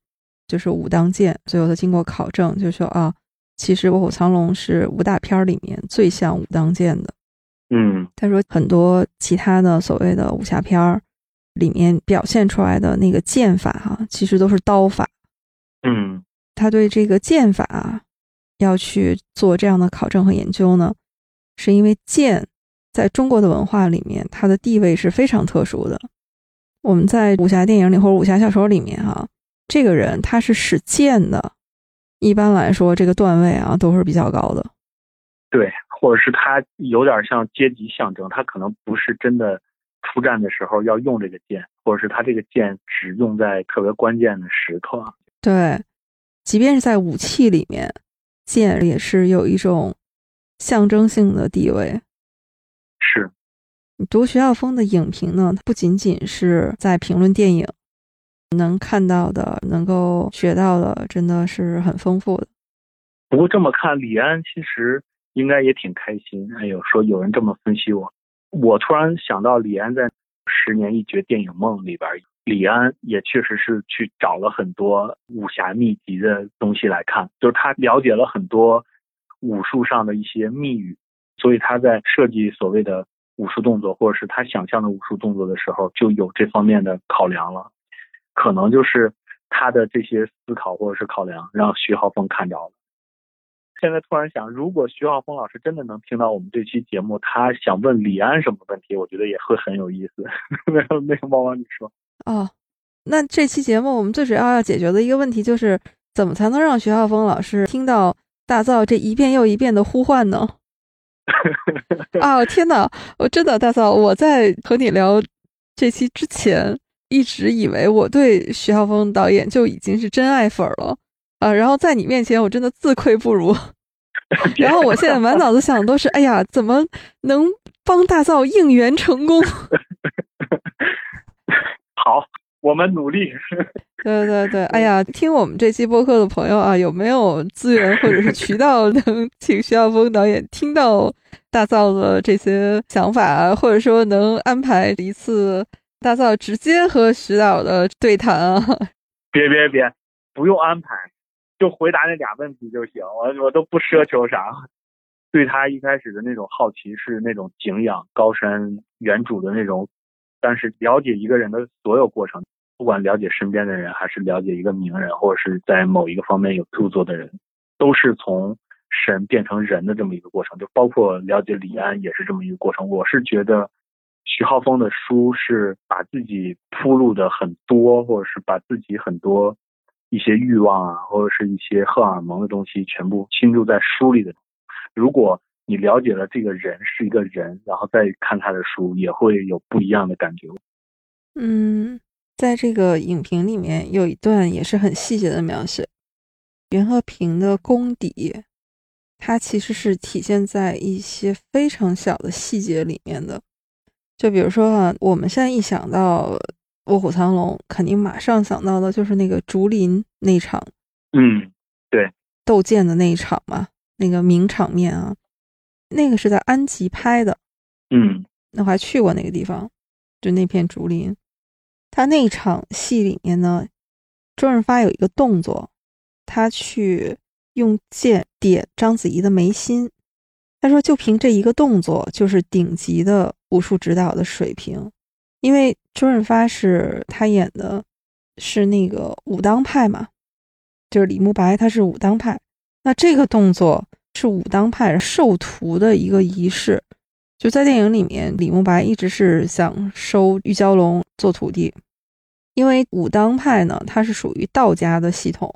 就是武当剑。最后他经过考证，就说啊，其实《卧虎藏龙》是武打片里面最像武当剑的。
嗯，
他说很多其他的所谓的武侠片儿里面表现出来的那个剑法哈，其实都是刀法。
嗯，
他对这个剑法要去做这样的考证和研究呢，是因为剑。在中国的文化里面，它的地位是非常特殊的。我们在武侠电影里或者武侠小说里面，哈，这个人他是使剑的，一般来说这个段位啊都是比较高的。
对，或者是他有点像阶级象征，他可能不是真的出战的时候要用这个剑，或者是他这个剑只用在特别关键的时刻。
对，即便是在武器里面，剑也是有一种象征性的地位。
是，
你读徐浩峰的影评呢，不仅仅是在评论电影，能看到的、能够学到的，真的是很丰富的。
不过这么看，李安其实应该也挺开心。哎呦，说有人这么分析我，我突然想到李安在《十年一觉电影梦》里边，李安也确实是去找了很多武侠秘籍的东西来看，就是他了解了很多武术上的一些秘语，所以他在设计所谓的武术动作，或者是他想象的武术动作的时候，就有这方面的考量了。可能就是他的这些思考或者是考量，让徐浩峰看着了。现在突然想，如果徐浩峰老师真的能听到我们这期节目，他想问李安什么问题，我觉得也会很有意思。[laughs] 没有，没有，猫猫你说。
哦，那这期节目我们最主要要解决的一个问题就是，怎么才能让徐浩峰老师听到大造这一遍又一遍的呼唤呢？啊，[laughs] 天哪！我真的大造，我在和你聊这期之前，一直以为我对徐浩峰导演就已经是真爱粉了。啊，然后在你面前，我真的自愧不如。[laughs] 然后我现在满脑子想的都是，哎呀，怎么能帮大造应援成功？[laughs]
好，我们努力。[laughs]
对对对，哎呀，听我们这期播客的朋友啊，有没有资源或者是渠道能请徐晓峰导演听到大造的这些想法，或者说能安排一次大造直接和徐导的对谈啊？[laughs]
别别别，不用安排。就回答那俩问题就行，我我都不奢求啥。对他一开始的那种好奇是那种敬仰高山原主的那种，但是了解一个人的所有过程，不管了解身边的人，还是了解一个名人，或者是在某一个方面有著作的人，都是从神变成人的这么一个过程。就包括了解李安也是这么一个过程。我是觉得徐浩峰的书是把自己铺路的很多，或者是把自己很多。一些欲望啊，或者是一些荷尔蒙的东西，全部倾注在书里的。如果你了解了这个人是一个人，然后再看他的书，也会有不一样的感觉。
嗯，在这个影评里面有一段也是很细节的描写，袁和平的功底，它其实是体现在一些非常小的细节里面的。就比如说啊，我们现在一想到。卧虎藏龙肯定马上想到的就是那个竹林那场，
嗯，对，
斗剑的那一场嘛，那个名场面啊，那个是在安吉拍的，
嗯，
那我还去过那个地方，就那片竹林。他那场戏里面呢，周润发有一个动作，他去用剑点章子怡的眉心，他说就凭这一个动作，就是顶级的武术指导的水平。因为周润发是他演的，是那个武当派嘛，就是李慕白他是武当派，那这个动作是武当派授徒的一个仪式，就在电影里面，李慕白一直是想收玉娇龙做徒弟，因为武当派呢，它是属于道家的系统，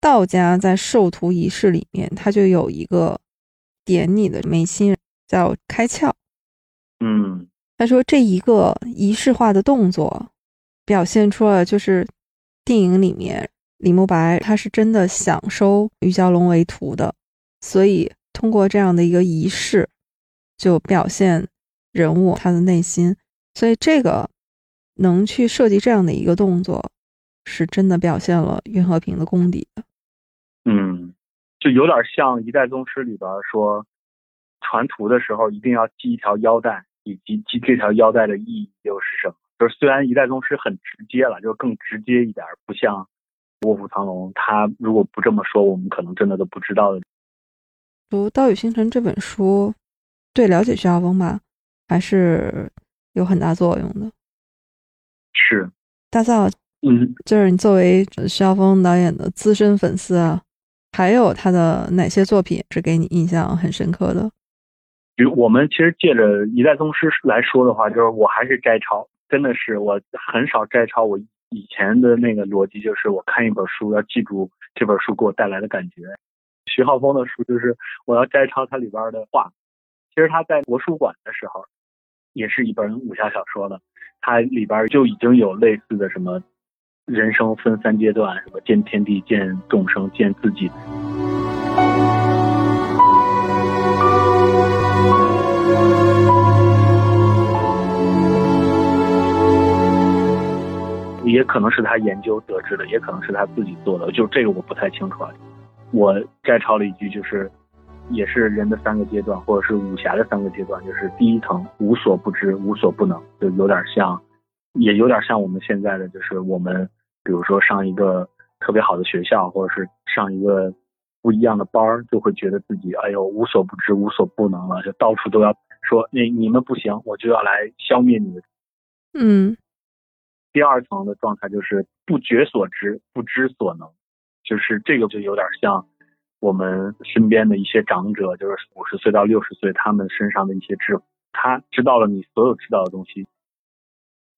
道家在授徒仪式里面，它就有一个点你的眉心叫开窍，
嗯。
他说：“这一个仪式化的动作，表现出了就是电影里面李慕白他是真的想收玉娇龙为徒的，所以通过这样的一个仪式，就表现人物他的内心。所以这个能去设计这样的一个动作，是真的表现了袁和平的功底。
嗯，就有点像《一代宗师》里边说，传徒的时候一定要系一条腰带。”以及系这条腰带的意义又是什么？就是虽然一代宗师很直接了，就更直接一点，不像卧虎藏龙，他如果不这么说，我们可能真的都不知道的。
读《刀与星辰》这本书，对了解徐浩峰吧，还是有很大作用的。
是
大造，
嗯，
就是你作为徐浩峰导演的资深粉丝啊，还有他的哪些作品是给你印象很深刻的？
比如我们其实借着一代宗师来说的话，就是我还是摘抄，真的是我很少摘抄。我以前的那个逻辑就是，我看一本书要记住这本书给我带来的感觉。徐浩峰的书就是我要摘抄它里边的话。其实他在国书馆的时候，也是一本武侠小说的，它里边就已经有类似的什么人生分三阶段，什么见天地、见众生、见自己。也可能是他研究得知的，也可能是他自己做的，就这个我不太清楚啊。我摘抄了一句，就是也是人的三个阶段，或者是武侠的三个阶段，就是第一层无所不知，无所不能，就有点像，也有点像我们现在的，就是我们比如说上一个特别好的学校，或者是上一个不一样的班儿，就会觉得自己哎呦无所不知，无所不能了，就到处都要说那你们不行，我就要来消灭你们。
嗯，
第二层的状态就是不觉所知，不知所能，就是这个就有点像我们身边的一些长者，就是五十岁到六十岁，他们身上的一些智，他知道了你所有知道的东西。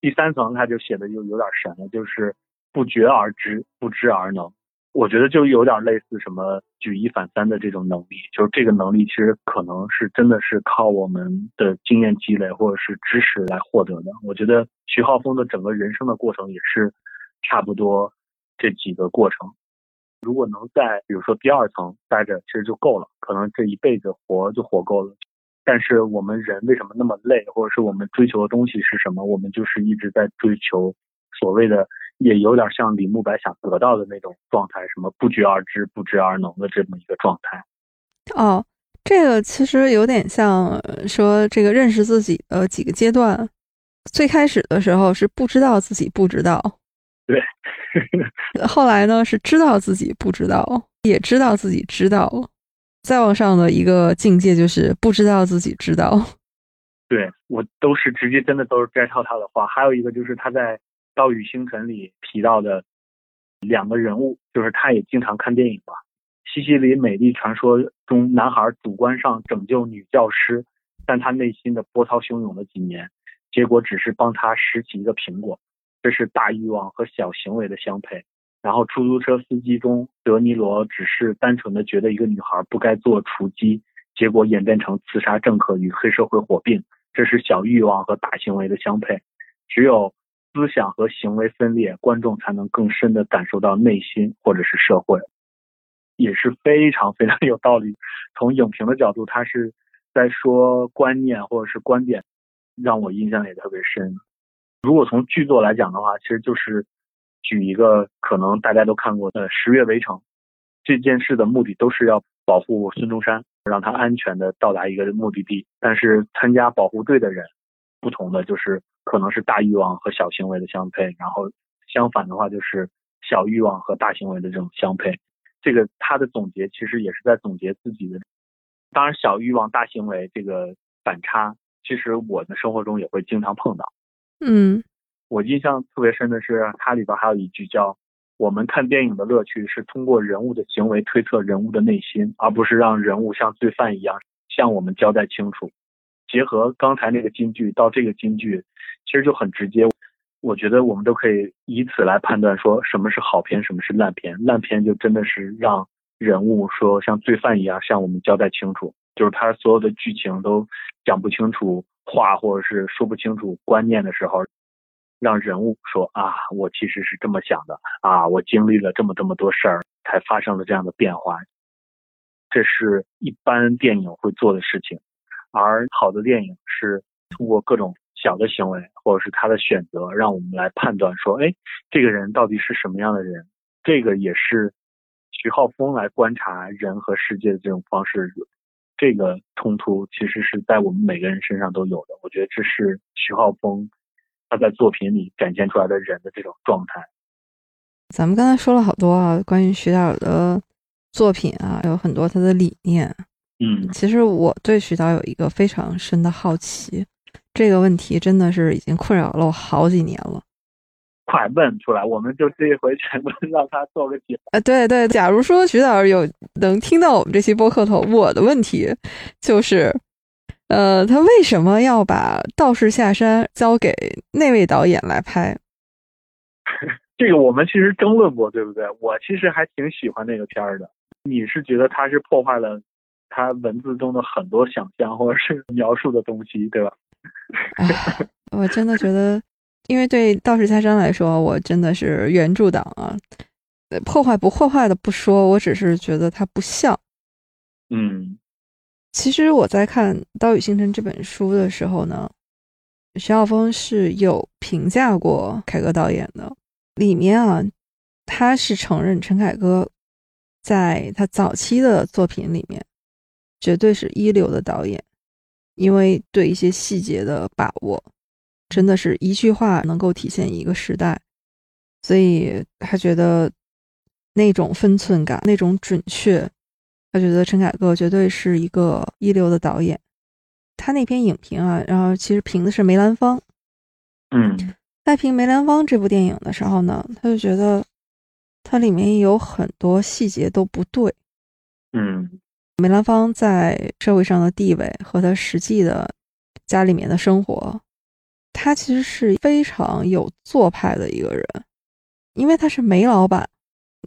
第三层他就写的就有点神了，就是不觉而知，不知而能。我觉得就有点类似什么举一反三的这种能力，就是这个能力其实可能是真的是靠我们的经验积累或者是知识来获得的。我觉得徐浩峰的整个人生的过程也是差不多这几个过程。如果能在比如说第二层待着，其实就够了，可能这一辈子活就活够了。但是我们人为什么那么累，或者是我们追求的东西是什么？我们就是一直在追求所谓的。也有点像李慕白想得到的那种状态，什么不觉而知、不知而能的这么一个状态。
哦，这个其实有点像说这个认识自己的几个阶段。最开始的时候是不知道自己不知道，
对。[laughs]
后来呢是知道自己不知道，也知道自己知道。再往上的一个境界就是不知道自己知道。[laughs]
对我都是直接真的都是摘抄他的话。还有一个就是他在。《道与星辰》里提到的两个人物，就是他也经常看电影嘛。西西里美丽传说中，男孩主观上拯救女教师，但他内心的波涛汹涌了几年，结果只是帮他拾起一个苹果。这是大欲望和小行为的相配。然后出租车司机中，德尼罗只是单纯的觉得一个女孩不该做雏鸡，结果演变成刺杀政客与黑社会火并。这是小欲望和大行为的相配。只有。思想和行为分裂，观众才能更深的感受到内心或者是社会，也是非常非常有道理。从影评的角度，他是在说观念或者是观点，让我印象也特别深。如果从剧作来讲的话，其实就是举一个可能大家都看过的《十月围城》，这件事的目的都是要保护孙中山，让他安全的到达一个目的地。但是参加保护队的人，不同的就是。可能是大欲望和小行为的相配，然后相反的话就是小欲望和大行为的这种相配。这个他的总结其实也是在总结自己的。当然，小欲望大行为这个反差，其实我的生活中也会经常碰到。
嗯，
我印象特别深的是，它里边还有一句叫：“我们看电影的乐趣是通过人物的行为推测人物的内心，而不是让人物像罪犯一样向我们交代清楚。”结合刚才那个金句到这个金句。其实就很直接，我觉得我们都可以以此来判断说什么是好片，什么是烂片。烂片就真的是让人物说像罪犯一样向我们交代清楚，就是他所有的剧情都讲不清楚话，或者是说不清楚观念的时候，让人物说啊，我其实是这么想的啊，我经历了这么这么多事儿才发生了这样的变化。这是一般电影会做的事情，而好的电影是通过各种。小的行为，或者是他的选择，让我们来判断说，哎，这个人到底是什么样的人？这个也是徐浩峰来观察人和世界的这种方式。这个冲突其实是在我们每个人身上都有的。我觉得这是徐浩峰他在作品里展现出来的人的这种状态。
咱们刚才说了好多啊，关于徐导的作品啊，有很多他的理念。
嗯，
其实我对徐导有一个非常深的好奇。这个问题真的是已经困扰了我好几年了。
快问出来，我们就这一回全部让他做个解。
啊，对对，假如说徐导有能听到我们这期播客头，我的问题就是，呃，他为什么要把《道士下山》交给那位导演来拍？[laughs]
这个我们其实争论过，对不对？我其实还挺喜欢那个片儿的。你是觉得他是破坏了他文字中的很多想象或者是描述的东西，对吧？[laughs]
我真的觉得，因为对道士下山来说，我真的是原著党啊。破坏不破坏的不说，我只是觉得它不像。
嗯，
其实我在看《刀与星辰》这本书的时候呢，徐浩峰是有评价过凯歌导演的。里面啊，他是承认陈凯歌在他早期的作品里面绝对是一流的导演，因为对一些细节的把握，真的是一句话能够体现一个时代，所以他觉得那种分寸感、那种准确，他觉得陈凯歌绝对是一个一流的导演。他那篇影评啊，然后其实评的是梅兰芳。
嗯，
在评梅兰芳这部电影的时候呢，他就觉得它里面有很多细节都不对。
嗯，
梅兰芳在社会上的地位和他实际的家里面的生活，他其实是非常有做派的一个人，因为他是煤老板，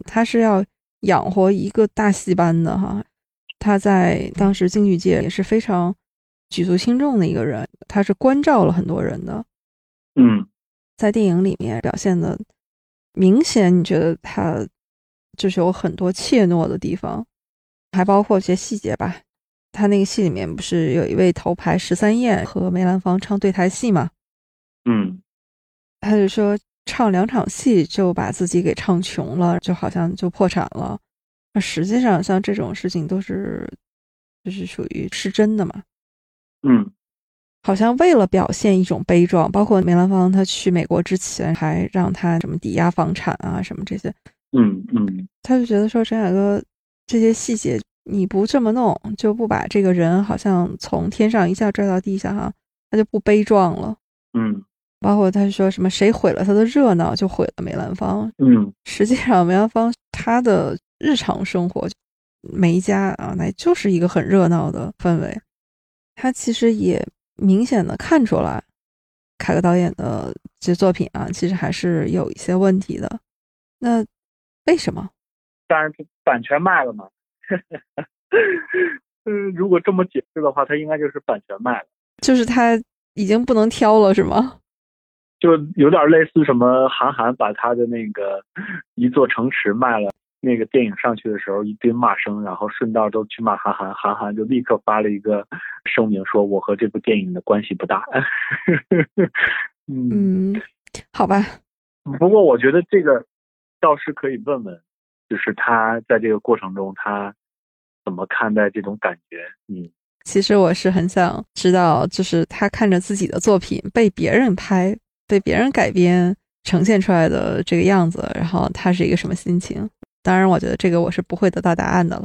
他是要养活一个大戏班的哈。他在当时京剧界也是非常举足轻重的一个人，他是关照了很多人的。
嗯，
在电影里面表现的明显，你觉得他就是有很多怯懦的地方，还包括一些细节吧。他那个戏里面不是有一位头牌十三燕和梅兰芳唱对台戏嘛？
嗯，
他就说唱两场戏就把自己给唱穷了，就好像就破产了。那实际上像这种事情都是就是属于是真的嘛？
嗯。
好像为了表现一种悲壮，包括梅兰芳他去美国之前还让他什么抵押房产啊，什么这些，
嗯嗯，
他就觉得说陈凯歌这些细节你不这么弄，就不把这个人好像从天上一下拽到地下哈，他就不悲壮了。
嗯，
包括他说什么谁毁了他的热闹，就毁了梅兰芳。
嗯，
实际上梅兰芳他的日常生活，梅家啊，那就是一个很热闹的氛围，他其实也。明显的看出来，凯歌导演的这作品啊，其实还是有一些问题的。那为什么？
当然，版权卖了嘛。嗯，[laughs] 如果这么解释的话，他应该就是版权卖了。
就是他已经不能挑了，是吗？
就有点类似什么韩寒把他的那个一座城池卖了。那个电影上去的时候，一堆骂声，然后顺道都去骂韩寒，韩寒就立刻发了一个声明，说我和这部电影的关系不大。[laughs]
嗯，好吧。
不过我觉得这个倒是可以问问，就是他在这个过程中他怎么看待这种感觉？嗯，
其实我是很想知道，就是他看着自己的作品被别人拍、被别人改编呈现出来的这个样子，然后他是一个什么心情？当然，我觉得这个我是不会得到答案的了。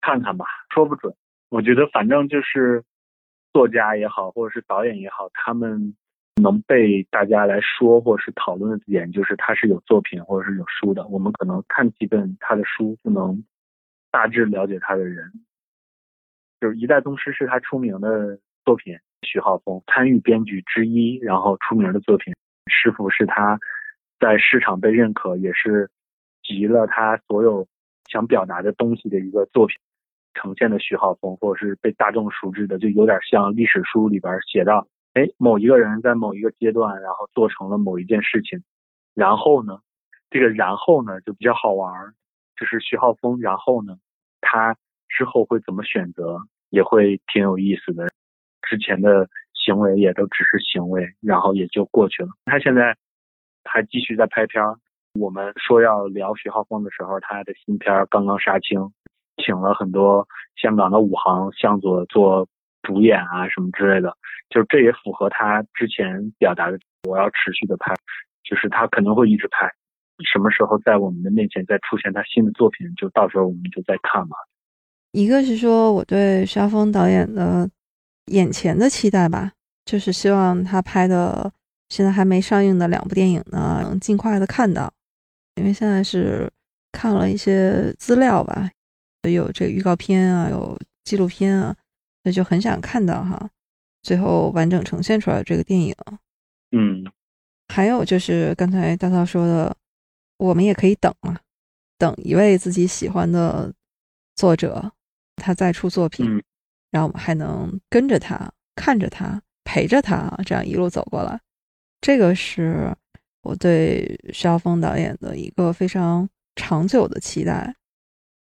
看看吧，说不准。我觉得反正就是作家也好，或者是导演也好，他们能被大家来说或者是讨论的点，就是他是有作品或者是有书的。我们可能看几本他的书，就能大致了解他的人。就是《一代宗师》是他出名的作品，徐浩峰参与编剧之一，然后出名的作品。师傅是他在市场被认可，也是。集了他所有想表达的东西的一个作品，呈现的徐浩峰，或者是被大众熟知的，就有点像历史书里边写到，哎，某一个人在某一个阶段，然后做成了某一件事情，然后呢，这个然后呢就比较好玩，就是徐浩峰，然后呢，他之后会怎么选择，也会挺有意思的。之前的行为也都只是行为，然后也就过去了。他现在还继续在拍片儿。我们说要聊徐浩峰的时候，他的新片刚刚杀青，请了很多香港的武行向佐做主演啊什么之类的，就这也符合他之前表达的，我要持续的拍，就是他可能会一直拍，什么时候在我们的面前再出现他新的作品，就到时候我们就再看嘛。
一个是说我对徐浩峰导演的眼前的期待吧，就是希望他拍的现在还没上映的两部电影呢，能尽快的看到。因为现在是看了一些资料吧，有这个预告片啊，有纪录片啊，那就很想看到哈，最后完整呈现出来这个电影。
嗯，
还有就是刚才大涛说的，我们也可以等嘛，等一位自己喜欢的作者他再出作品，然后我们还能跟着他，看着他，陪着他，这样一路走过来，这个是。我对徐浩峰导演的一个非常长久的期待，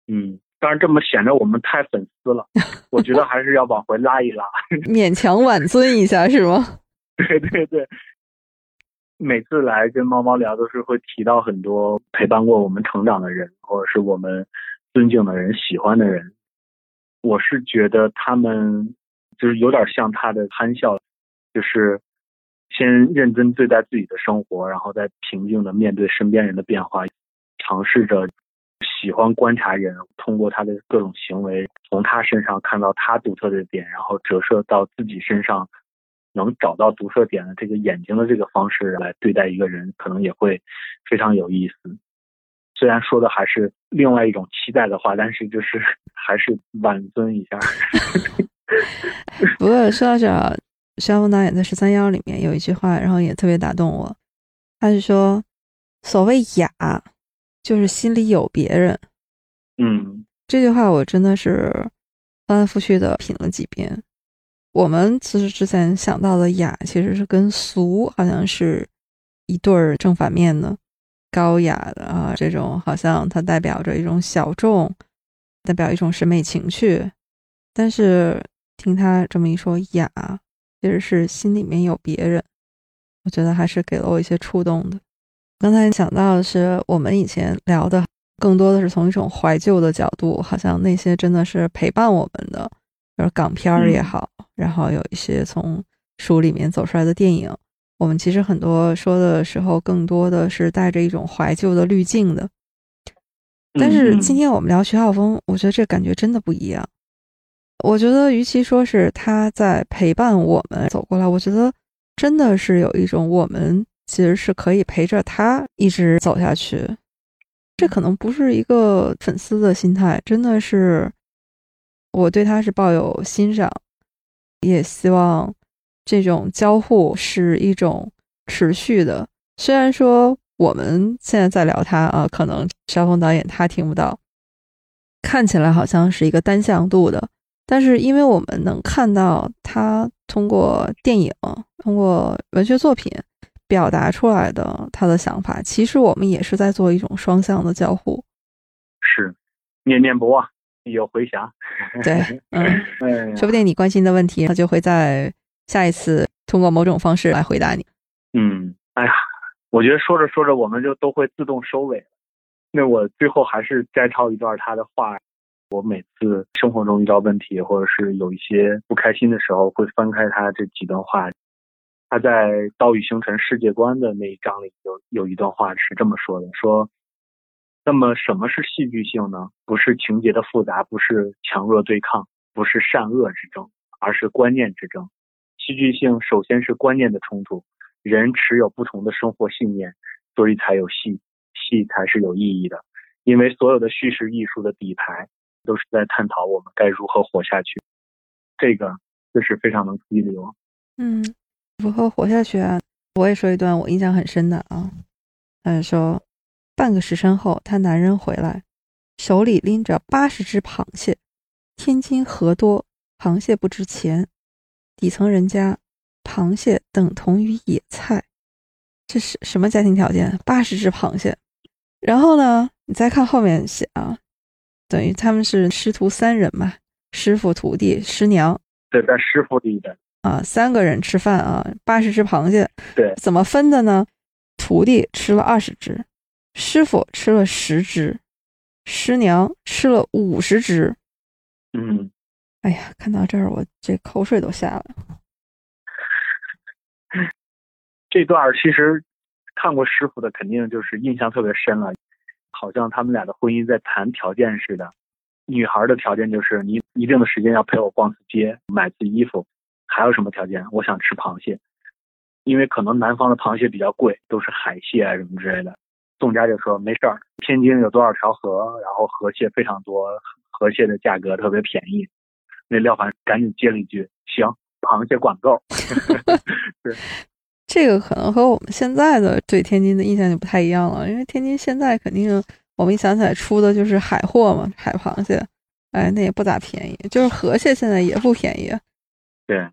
嗯，当然这么显得我们太粉丝了，我觉得还是要往回拉一拉，[laughs]
勉强挽尊一下是吗？[laughs]
对对对，每次来跟猫猫聊，都是会提到很多陪伴过我们成长的人，或者是我们尊敬的人、喜欢的人。我是觉得他们就是有点像他的憨笑，就是先认真对待自己的生活，然后再平静的面对身边人的变化，尝试着喜欢观察人，通过他的各种行为，从他身上看到他独特的点，然后折射到自己身上，能找到独特点的这个眼睛的这个方式来对待一个人，可能也会非常有意思。虽然说的还是另外一种期待的话，但是就是 [laughs] 还是挽尊一下。[laughs]
不过说到这儿，肖峰导演在《十三幺》里面有一句话，然后也特别打动我。他是说：“所谓雅，就是心里有别人。”
嗯，
这句话我真的是翻来覆去的品了几遍。我们其实之前想到的雅，其实是跟俗好像是一对儿正反面的。高雅的啊，这种好像它代表着一种小众，代表一种审美情趣。但是听他这么一说，雅其实是心里面有别人，我觉得还是给了我一些触动的。刚才想到的是，我们以前聊的更多的是从一种怀旧的角度，好像那些真的是陪伴我们的，就是港片儿也好，然后有一些从书里面走出来的电影。我们其实很多说的时候，更多的是带着一种怀旧的滤镜的。但是今天我们聊徐浩峰，我觉得这感觉真的不一样。我觉得，与其说是他在陪伴我们走过来，我觉得真的是有一种我们其实是可以陪着他一直走下去。这可能不是一个粉丝的心态，真的是我对他是抱有欣赏，也希望。这种交互是一种持续的，虽然说我们现在在聊他啊，可能肖峰导演他听不到，看起来好像是一个单向度的，但是因为我们能看到他通过电影、通过文学作品表达出来的他的想法，其实我们也是在做一种双向的交互，
是念念不忘，有回响，
对，[laughs] 嗯，说不定你关心的问题，他就会在。下一次通过某种方式来回答你。
嗯，哎呀，我觉得说着说着我们就都会自动收尾。那我最后还是摘抄一段他的话。我每次生活中遇到问题或者是有一些不开心的时候，会翻开他这几段话。他在《岛屿星辰世界观》的那一章里有有一段话是这么说的：说，那么什么是戏剧性呢？不是情节的复杂，不是强弱对抗，不是善恶之争，而是观念之争。戏剧性首先是观念的冲突，人持有不同的生活信念，所以才有戏，戏才是有意义的。因为所有的叙事艺术的底牌都是在探讨我们该如何活下去，这个就是非常能激励我。
嗯，如何活下去啊？我也说一段我印象很深的啊。他说，半个时辰后，他男人回来，手里拎着八十只螃蟹。天津河多，螃蟹不值钱。底层人家，螃蟹等同于野菜，这是什么家庭条件？八十只螃蟹，然后呢？你再看后面写啊，等于他们是师徒三人嘛，师傅、徒弟、师娘。
对，在师傅里的
啊，三个人吃饭啊，八十只螃蟹。
对，
怎么分的呢？徒弟吃了二十只，师傅吃了十只，师娘吃了五十只。
嗯。
哎呀，看到这儿我这口水都下来了。[laughs]
这段其实看过师傅的，肯定就是印象特别深了。好像他们俩的婚姻在谈条件似的。女孩的条件就是你一定的时间要陪我逛次街、买次衣服。还有什么条件？我想吃螃蟹，因为可能南方的螃蟹比较贵，都是海蟹啊什么之类的。宋佳就说没事儿，天津有多少条河，然后河蟹非常多，河蟹的价格特别便宜。那廖凡赶紧接了一句：“行，螃蟹管够。”对，
这个可能和我们现在的对天津的印象就不太一样了，因为天津现在肯定我们一想起来出的就是海货嘛，海螃蟹，哎，那也不咋便宜，就是河蟹现在也不便宜。
对，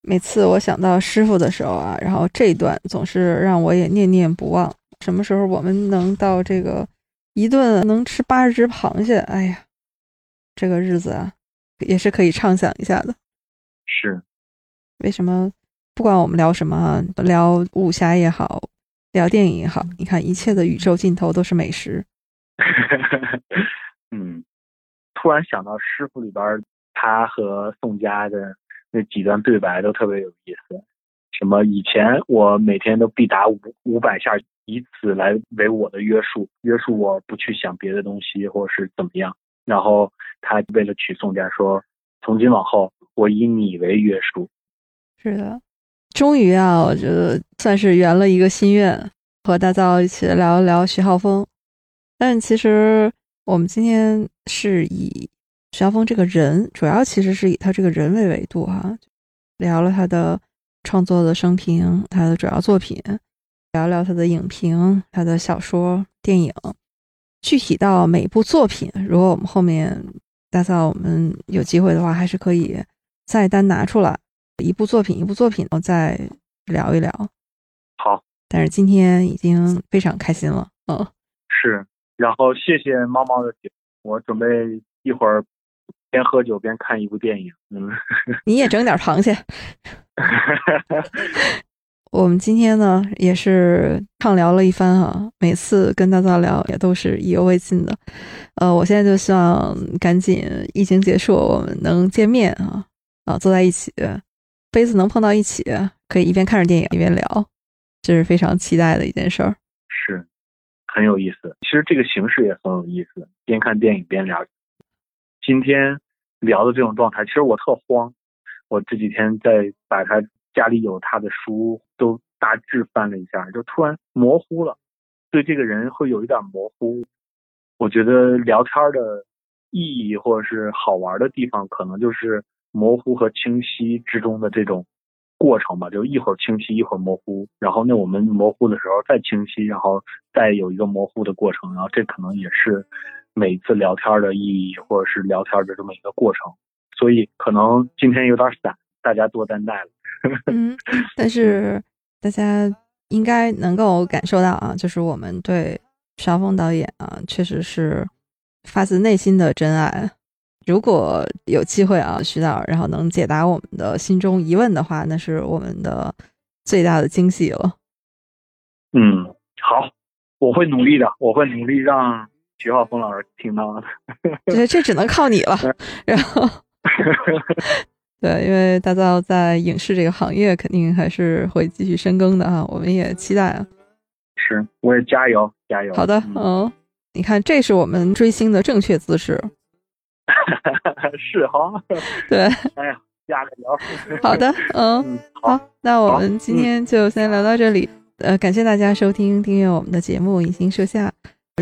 每次我想到师傅的时候啊，然后这一段总是让我也念念不忘。什么时候我们能到这个一顿能吃八十只螃蟹？哎呀，这个日子啊！也是可以畅想一下的，
是，
为什么？不管我们聊什么，聊武侠也好，聊电影也好，你看一切的宇宙尽头都是美食。[laughs]
嗯，突然想到《师傅》里边他和宋佳的那几段对白都特别有意思。什么以前我每天都必打五五百下，以此来为我的约束，约束我不去想别的东西或者是怎么样。然后他为了娶宋佳说，从今往后我以你为约束。
是的，终于啊，我觉得算是圆了一个心愿，和大造一起聊一聊徐浩峰。但其实我们今天是以徐浩峰这个人，主要其实是以他这个人为维度哈，聊了他的。创作的生平，他的主要作品，聊聊他的影评，他的小说、电影。具体到每一部作品，如果我们后面大造我们有机会的话，还是可以再单拿出来一部作品一部作品，我再聊一聊。
好，
但是今天已经非常开心了，嗯，
是。然后谢谢猫猫的酒，我准备一会儿。边喝酒边看一部电影，嗯，
你也整点螃蟹。[laughs] 我们今天呢也是畅聊了一番啊，每次跟大家聊也都是意犹未尽的。呃，我现在就希望赶紧疫情结束，我们能见面啊啊，坐在一起，杯子能碰到一起，可以一边看着电影一边聊，这是非常期待的一件事儿。
是，很有意思。其实这个形式也很有意思，边看电影边聊。今天聊的这种状态，其实我特慌。我这几天在把他家里有他的书都大致翻了一下，就突然模糊了，对这个人会有一点模糊。我觉得聊天的意义或者是好玩的地方，可能就是模糊和清晰之中的这种过程吧。就一会儿清晰，一会儿模糊，然后那我们模糊的时候再清晰，然后再有一个模糊的过程，然后这可能也是。每次聊天的意义，或者是聊天的这么一个过程，所以可能今天有点散，大家多担待了。
嗯，但是大家应该能够感受到啊，就是我们对邵峰导演啊，确实是发自内心的真爱。如果有机会啊，徐导然后能解答我们的心中疑问的话，那是我们的最大的惊喜了。
嗯，好，我会努力的，我会努力让。徐浩峰老师听到的，
这这只能靠你了。[laughs] 然后，对，因为大造在影视这个行业肯定还是会继续深耕的啊，我们也期待啊。
是，我也加油加油。
好的，嗯，你看，这是我们追星的正确姿势。[laughs]
是哈。[laughs]
对。
哎呀，加个油。
好的，嗯，[laughs] 好，那我们今天就先聊到这里。呃，感谢大家收听订阅我们的节目《隐形说下》。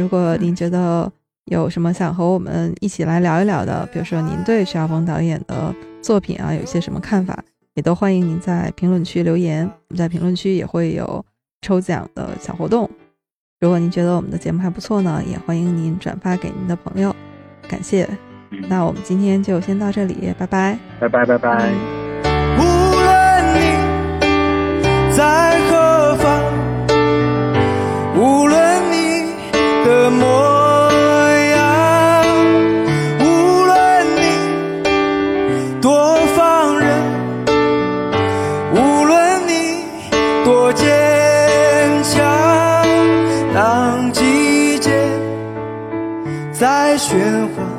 如果您觉得有什么想和我们一起来聊一聊的，比如说您对徐晓峰导演的作品啊有一些什么看法，也都欢迎您在评论区留言。我们在评论区也会有抽奖的小活动。如果您觉得我们的节目还不错呢，也欢迎您转发给您的朋友。感谢，那我们今天就先到这里，拜拜，
拜拜，拜拜。
无论你在何喧哗，